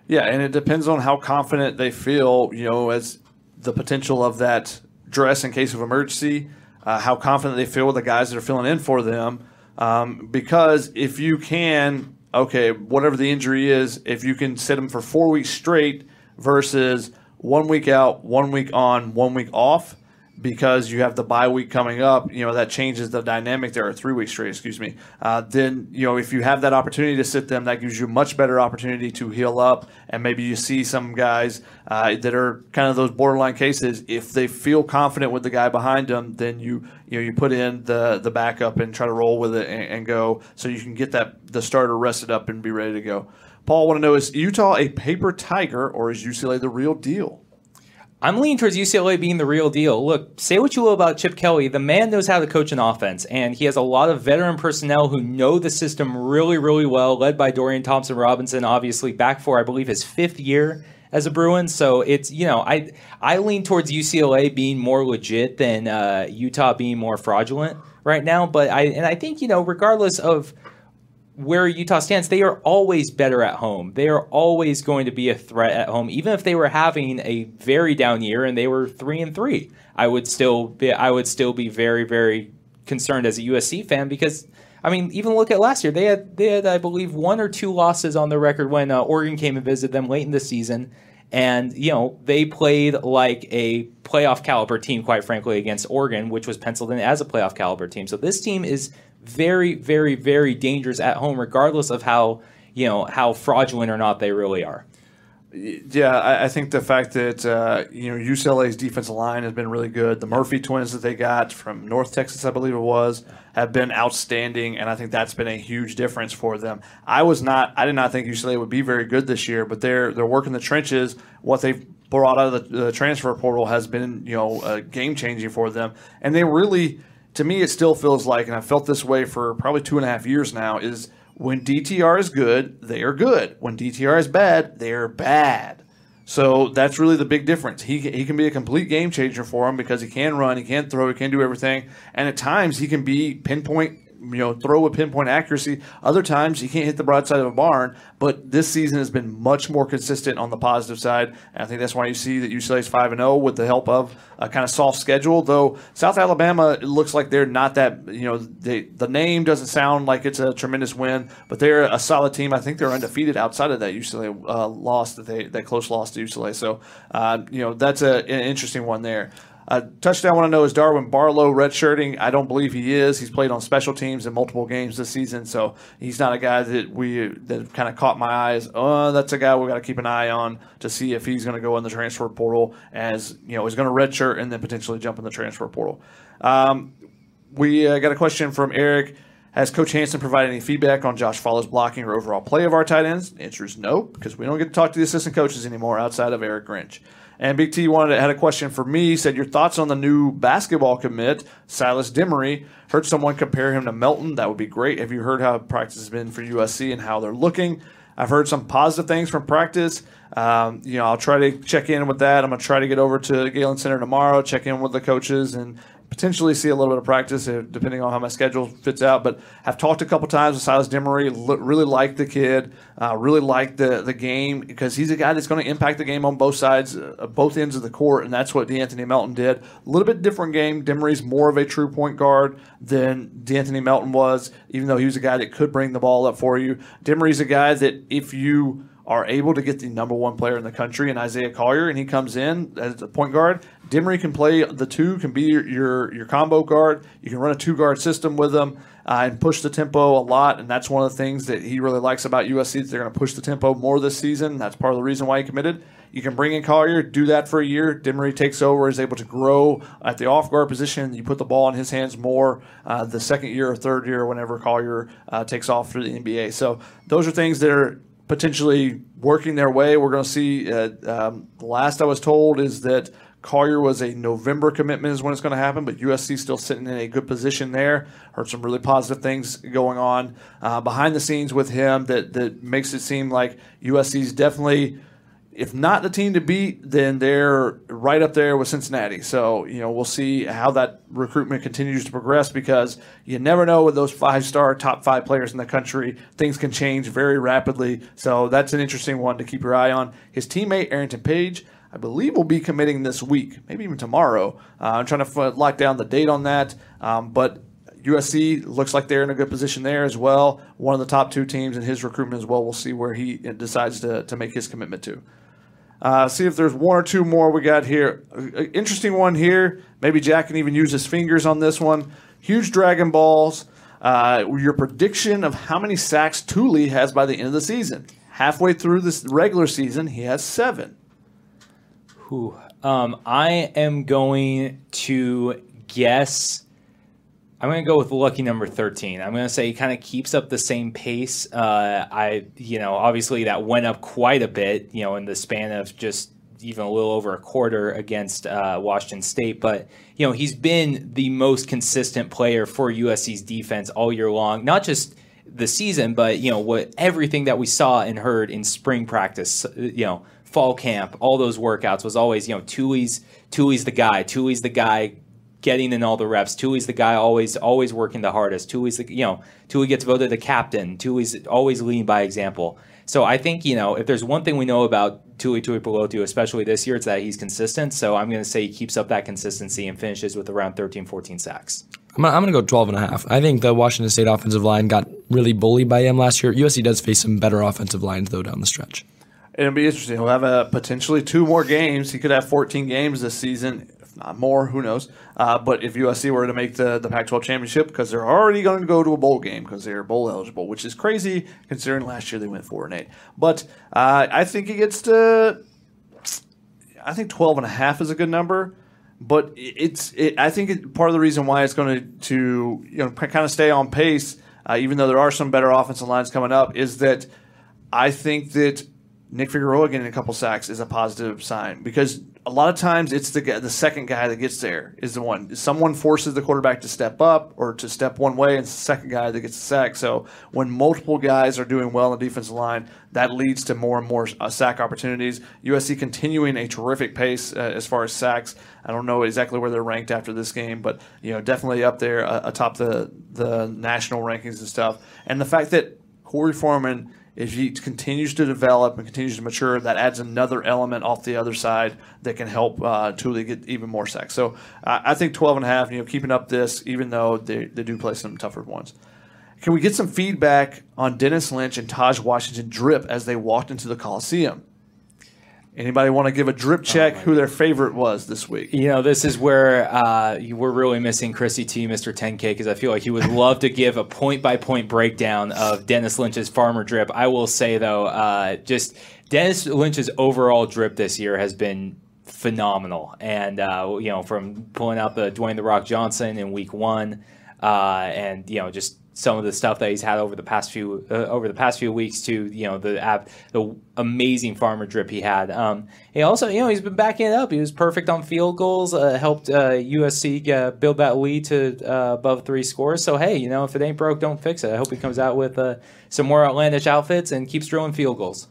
Yeah, and it depends on how confident they feel, you know, as the potential of that dress in case of emergency. uh, how confident they feel with the guys that are filling in for them. Um, because if you can, okay, whatever the injury is, if you can sit them for four weeks straight versus one week out, one week on, one week off, because you have the bye week coming up, you know, that changes the dynamic there, or three weeks straight, excuse me. Uh, then, you know, if you have that opportunity to sit them, that gives you much better opportunity to heal up. And maybe you see some guys uh, that are kind of those borderline cases. If they feel confident with the guy behind them, then you, you know, you put in the, the backup and try to roll with it and, and go so you can get that the starter rested up and be ready to go. Paul, I want to know is Utah a paper tiger or is UCLA the real deal? I'm leaning towards UCLA being the real deal. Look, say what you will about Chip Kelly, the man knows how to coach an offense, and he has a lot of veteran personnel who know the system really, really well, led by Dorian Thompson Robinson, obviously back for I believe his fifth year as a Bruin. So it's you know I I lean towards UCLA being more legit than uh, Utah being more fraudulent right now. But I and I think you know regardless of where Utah stands, they are always better at home. They are always going to be a threat at home, even if they were having a very down year and they were three and three. I would still be I would still be very very concerned as a USC fan because I mean even look at last year they had they had I believe one or two losses on the record when uh, Oregon came and visited them late in the season. And you know they played like a playoff caliber team, quite frankly, against Oregon, which was penciled in as a playoff caliber team. So this team is very, very, very dangerous at home, regardless of how you know how fraudulent or not they really are. Yeah, I, I think the fact that uh, you know UCLA's defensive line has been really good. The Murphy twins that they got from North Texas, I believe it was, have been outstanding, and I think that's been a huge difference for them. I was not, I did not think UCLA would be very good this year, but they're they're working the trenches. What they've brought out of the, the transfer portal has been you know uh, game changing for them, and they really to me, it still feels like, and I've felt this way for probably two and a half years now, is when DTR is good, they are good. When DTR is bad, they are bad. So that's really the big difference. He, he can be a complete game changer for him because he can run, he can throw, he can do everything. And at times, he can be pinpoint you know throw with pinpoint accuracy. Other times you can't hit the broadside of a barn. But this season has been much more consistent on the positive side. And I think that's why you see that UCLA is five and zero oh with the help of a kind of soft schedule. Though South Alabama looks like they're not that. You know, they, the name doesn't sound like it's a tremendous win, but they're a solid team. I think they're undefeated outside of that UCLA uh, loss that they that close loss to UCLA. So uh, you know that's a, an interesting one there. Uh, touchdown I want to know is Darwin Barlow redshirting? I don't believe he is. He's played on special teams in multiple games this season, so he's not a guy that we that kind of caught my eyes. Oh, that's a guy we got to keep an eye on to see if he's going to go in the transfer portal as you know he's going to redshirt and then potentially jump in the transfer portal. Um, we uh, got a question from Eric. Has Coach Hanson provided any feedback on Josh Falo's blocking or overall play of our tight ends? The answer is no, because we don't get to talk to the assistant coaches anymore outside of Eric Grinch. And Big T wanted had a question for me. Said your thoughts on the new basketball commit, Silas Demary. Heard someone compare him to Melton. That would be great. Have you heard how practice has been for USC and how they're looking? I've heard some positive things from practice. Um, you know, I'll try to check in with that. I'm to try to get over to Galen Center tomorrow, check in with the coaches, and potentially see a little bit of practice uh, depending on how my schedule fits out. But I've talked a couple times with Silas Demary. Really like the kid. Uh, really like the the game because he's a guy that's going to impact the game on both sides, uh, both ends of the court, and that's what De'Anthony Melton did. A little bit different game. Demary's more of a true point guard than De'Anthony Melton was, even though he was a guy that could bring the ball up for you. Demary's a guy that if you are able to get the number one player in the country and Isaiah Collier, and he comes in as a point guard. Demary can play the two, can be your your, your combo guard. You can run a two guard system with him uh, and push the tempo a lot, and that's one of the things that he really likes about USC. They're going to push the tempo more this season. That's part of the reason why he committed. You can bring in Collier, do that for a year. Demary takes over, is able to grow at the off guard position. You put the ball in his hands more uh, the second year or third year whenever Collier uh, takes off for the NBA. So those are things that are potentially working their way. We're going to see. Uh, um, last I was told is that Collier was a November commitment is when it's going to happen, but USC still sitting in a good position there. Heard some really positive things going on uh, behind the scenes with him that that makes it seem like USC is definitely if not the team to beat, then they're right up there with Cincinnati. So, you know, we'll see how that recruitment continues to progress because you never know with those five star top five players in the country. Things can change very rapidly. So, that's an interesting one to keep your eye on. His teammate, Arrinten Page, I believe will be committing this week, maybe even tomorrow. Uh, I'm trying to f- lock down the date on that. Um, but USC looks like they're in a good position there as well. One of the top two teams in his recruitment as well. We'll see where he decides to, to make his commitment to. Uh, see if there's one or two more we got here. Uh, interesting one here. Maybe Jack can even use his fingers on this one. Huge Dragon Balls. Uh, your prediction of how many sacks Tuli has by the end of the season. Halfway through this regular season, he has seven. Um, I am going to guess. I'm going to go with lucky number 13. I'm going to say he kind of keeps up the same pace. Uh, I, you know, obviously that went up quite a bit, you know, in the span of just even a little over a quarter against uh, Washington State. But you know, he's been the most consistent player for USC's defense all year long. Not just the season, but you know what everything that we saw and heard in spring practice, you know, fall camp, all those workouts was always you know Tuli's Tuli's the guy. Tuli's the guy getting in all the reps. Tuli's the guy always always working the hardest. Tuli's the you know Tuli gets voted the captain. Tuli's always leading by example. So I think you know if there's one thing we know about Tuli Tuipulotu, especially this year, it's that he's consistent. So I'm going to say he keeps up that consistency and finishes with around 13, 14 sacks. I'm going to go 12 and a half. I think the Washington State offensive line got really bullied by him last year. USC does face some better offensive lines though down the stretch. It'll be interesting. He'll have uh, potentially two more games. He could have 14 games this season if not more, who knows? Uh, but if USC were to make the, the Pac 12 championship, because they're already going to go to a bowl game because they're bowl eligible, which is crazy considering last year they went 4 and 8. But uh, I think he gets to, I think 12 and a half is a good number. But it's, it, I think it, part of the reason why it's going to, to you know, kind of stay on pace, uh, even though there are some better offensive lines coming up, is that I think that Nick Figueroa getting a couple sacks is a positive sign because a lot of times it's the the second guy that gets there is the one. Someone forces the quarterback to step up or to step one way, and it's the second guy that gets the sack. So when multiple guys are doing well in the defensive line, that leads to more and more uh, sack opportunities. USC continuing a terrific pace uh, as far as sacks. I don't know exactly where they're ranked after this game, but you know definitely up there uh, atop the the national rankings and stuff. And the fact that Korey Foreman if he continues to develop and continues to mature, that adds another element off the other side that can help uh, Tuli get even more sacks. So uh, I think 12 and a half, you know, keeping up this, even though they, they do play some tougher ones. Can we get some feedback on Denis Lynch and Taj Washington drip as they walked into the Coliseum? Anybody want to give a drip check oh who their favorite was this week? You know, this is where uh, we're really missing Chrissy T, Mr. 10K, because I feel like he would love to give a point by point breakdown of Denis Lynch's farmer drip. I will say, though, uh, just Denis Lynch's overall drip this year has been phenomenal. And, uh, you know, from pulling out the Dwayne The Rock Johnson in week one uh, and, you know, just some of the stuff that he's had over the past few uh, over the past few weeks to you know the app the amazing farmer drip he had. Um, he also you know he's been backing it up. He was perfect on field goals. Uh, helped uh, USC uh, build that lead to uh, above three scores. So hey, you know if it ain't broke, don't fix it. I hope he comes out with uh, some more outlandish outfits and keeps drilling field goals.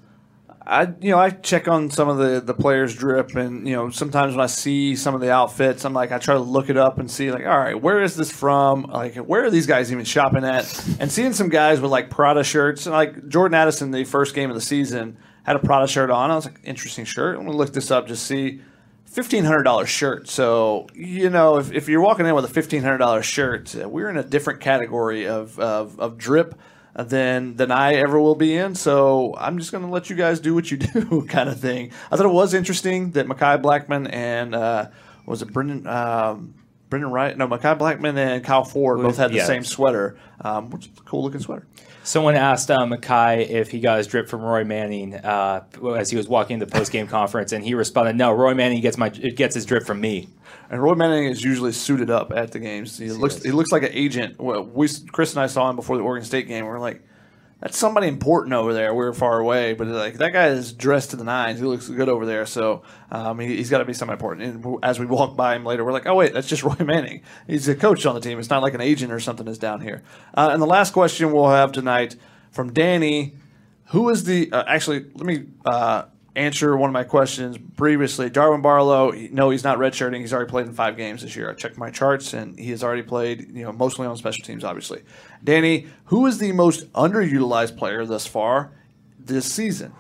I you know I check on some of the the players drip and you know sometimes when I see some of the outfits I'm like I try to look it up and see like all right where is this from? Like where are these guys even shopping at? And seeing some guys with like Prada shirts and like Jordan Addison the first game of the season had a Prada shirt on. I was like interesting shirt. I'm gonna look this up just see. Fifteen hundred dollar shirt. So you know if, if you're walking in with a fifteen hundred dollar shirt uh, we're in a different category of, of, of drip than than I ever will be in. So I'm just going to let you guys do what you do, kind of thing. I thought it was interesting that Mekhi Blackmon and uh, was it Brenden um, Brenden Wright? No, Mekhi Blackmon and Kyle Ford both had the yeah. same sweater, um, which is a cool looking sweater. Someone asked uh, Mekhi if he got his drip from Roy Manning uh, as he was walking the post game conference, and he responded, "No, Roy Manning gets my gets his drip from me." And Roy Manning is usually suited up at the games. He looks he looks like an agent. We Chris and I saw him before the Oregon State game. We are like, that's somebody important over there. We are far away, but like that guy is dressed to the nines. He looks good over there. So um, he, has got to be somebody important. And as we walk by him later, we're like, oh wait, that's just Roy Manning. He's a coach on the team. It's not like an agent or something is down here. Uh, and the last question we'll have tonight from Danny. Who is the uh, actually? Let me uh, answer one of my questions previously. Darwin Barlow, no, he's not redshirting. He's already played in five games this year. I checked my charts, and he has already played, you know, mostly on special teams, obviously. Danny, who is the most underutilized player thus far this season?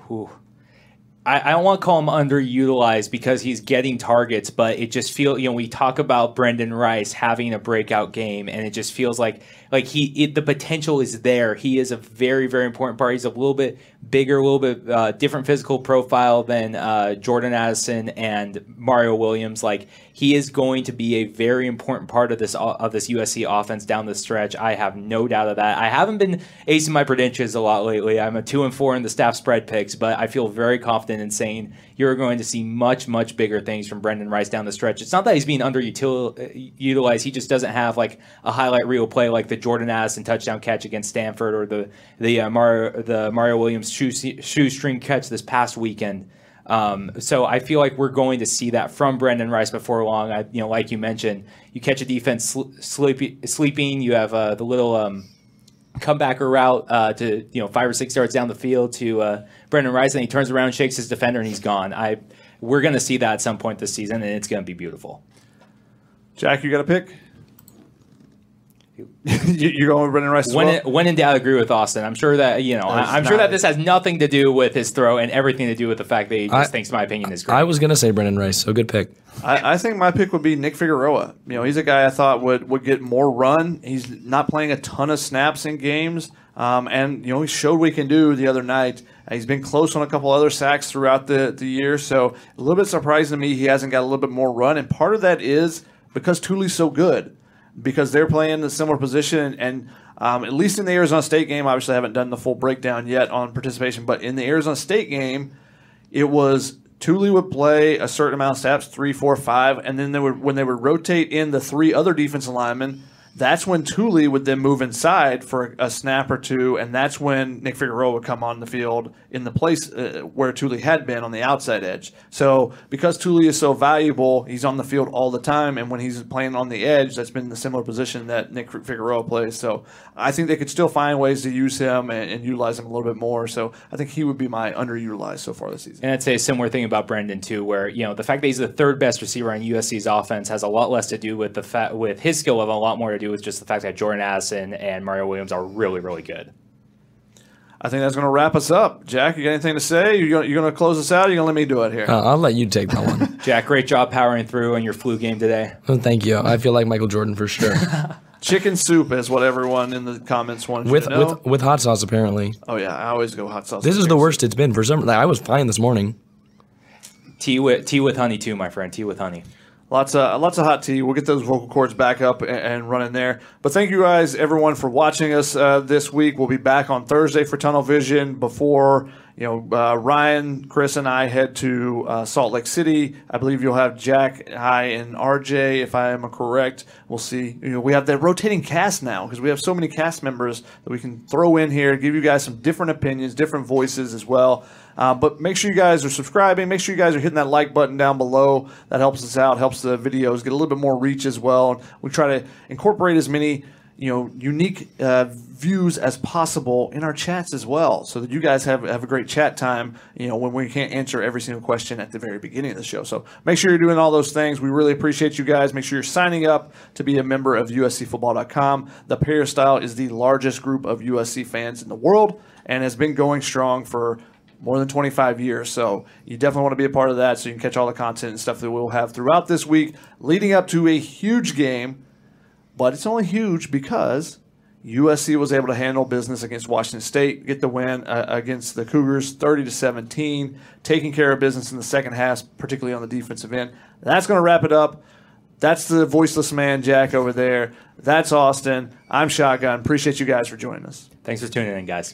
I, I don't want to call him underutilized because he's getting targets, but it just feels you know we talk about Brenden Rice having a breakout game, and it just feels like like he it, the potential is there. He is a very very important part. He's a little bit bigger, a little bit uh, different physical profile than uh, Jordan Addison and Mario Williams. Like he is going to be a very important part of this of this USC offense down the stretch. I have no doubt of that. I haven't been acing my predictions a lot lately. I'm a two and four in the staff spread picks, but I feel very confident in saying you're going to see much much bigger things from Brenden Rice down the stretch. It's not that he's being underutilized. He just doesn't have like a highlight reel play like the Jordan Addison touchdown catch against Stanford or the the uh, Mario the Mario Williams shoe, shoestring catch this past weekend. Um, so I feel like we're going to see that from Brenden Rice before long. I, you know, like you mentioned, you catch a defense sl- sleepy, sleeping. You have uh, the little um, comebacker route uh, to you know five or six yards down the field to uh, Brenden Rice, and he turns around, shakes his defender, and he's gone. I we're going to see that at some point this season, and it's going to be beautiful. Jack, you got a pick? you, are going with Brenden Rice. When, well? it, when in doubt, agree with Austin. I'm sure that you know. I, am sure that this has nothing to do with his throw and everything to do with the fact that he just I, thinks my opinion is great. I was going to say Brenden Rice, so good pick. I, I, think my pick would be Nick Figueroa. You know, he's a guy I thought would would get more run. He's not playing a ton of snaps in games, um, and you know he showed what he can do the other night. He's been close on a couple other sacks throughout the, the year, so a little bit surprising to me he hasn't got a little bit more run. And part of that is because Tuli's so good because they're playing a similar position and um, at least in the Arizona State game, obviously I haven't done the full breakdown yet on participation, but in the Arizona State game, it was Tuli would play a certain amount of snaps, three, four, five, and then they would when they would rotate in the three other defensive linemen – that's when Tuli would then move inside for a snap or two, and that's when Nick Figueroa would come on the field in the place uh, where Tuli had been on the outside edge. So because Tuli is so valuable, he's on the field all the time, and when he's playing on the edge, that's been the similar position that Nick Figueroa plays. So I think they could still find ways to use him and, and utilize him a little bit more. So I think he would be my underutilized so far this season. And I'd say a similar thing about Brenden too, where you know the fact that he's the third best receiver on USC's offense has a lot less to do with the fa- with his skill level, a lot more to do with just the fact that Jordan Addison and Mario Williams are really, really good. I think that's going to wrap us up. Jack, you got anything to say? You're going, you're going to close us out? Or you going to let me do it here? Uh, I'll let you take that one. Jack, great job powering through on your flu game today. Well, thank you. I feel like Michael Jordan for sure. Chicken soup is what everyone in the comments wants with with with hot sauce apparently. Oh yeah, I always go hot sauce. This is the worst it's been for some. Like, I was fine this morning. Tea with tea with honey too, my friend. Tea with honey. Lots of lots of hot tea. We'll get those vocal cords back up and, and running there. But thank you guys, everyone, for watching us uh, this week. We'll be back on Thursday for Tunnel Vision before you know uh, Ryan, Chris, and I head to uh, Salt Lake City. I believe you'll have Jack, I, and RJ, if I am correct. We'll see. You know, we have that rotating cast now because we have so many cast members that we can throw in here, give you guys some different opinions, different voices as well. Uh, but make sure you guys are subscribing. Make sure you guys are hitting that like button down below. That helps us out, helps the videos get a little bit more reach as well. We try to incorporate as many you know unique uh, views as possible in our chats as well, so that you guys have have a great chat time. You know when we can't answer every single question at the very beginning of the show. So make sure you're doing all those things. We really appreciate you guys. Make sure you're signing up to be a member of USCFootball.com. The Peristyle is the largest group of USC fans in the world and has been going strong for more than 25 years. So you definitely want to be a part of that so you can catch all the content and stuff that we'll have throughout this week leading up to a huge game. But it's only huge because USC was able to handle business against Washington State, get the win uh, against the Cougars 30 to 17, taking care of business in the second half, particularly on the defensive end. That's going to wrap it up. That's the voiceless man, Jack, over there. That's Austin. I'm Shotgun. Appreciate you guys for joining us. Thanks for tuning in, guys.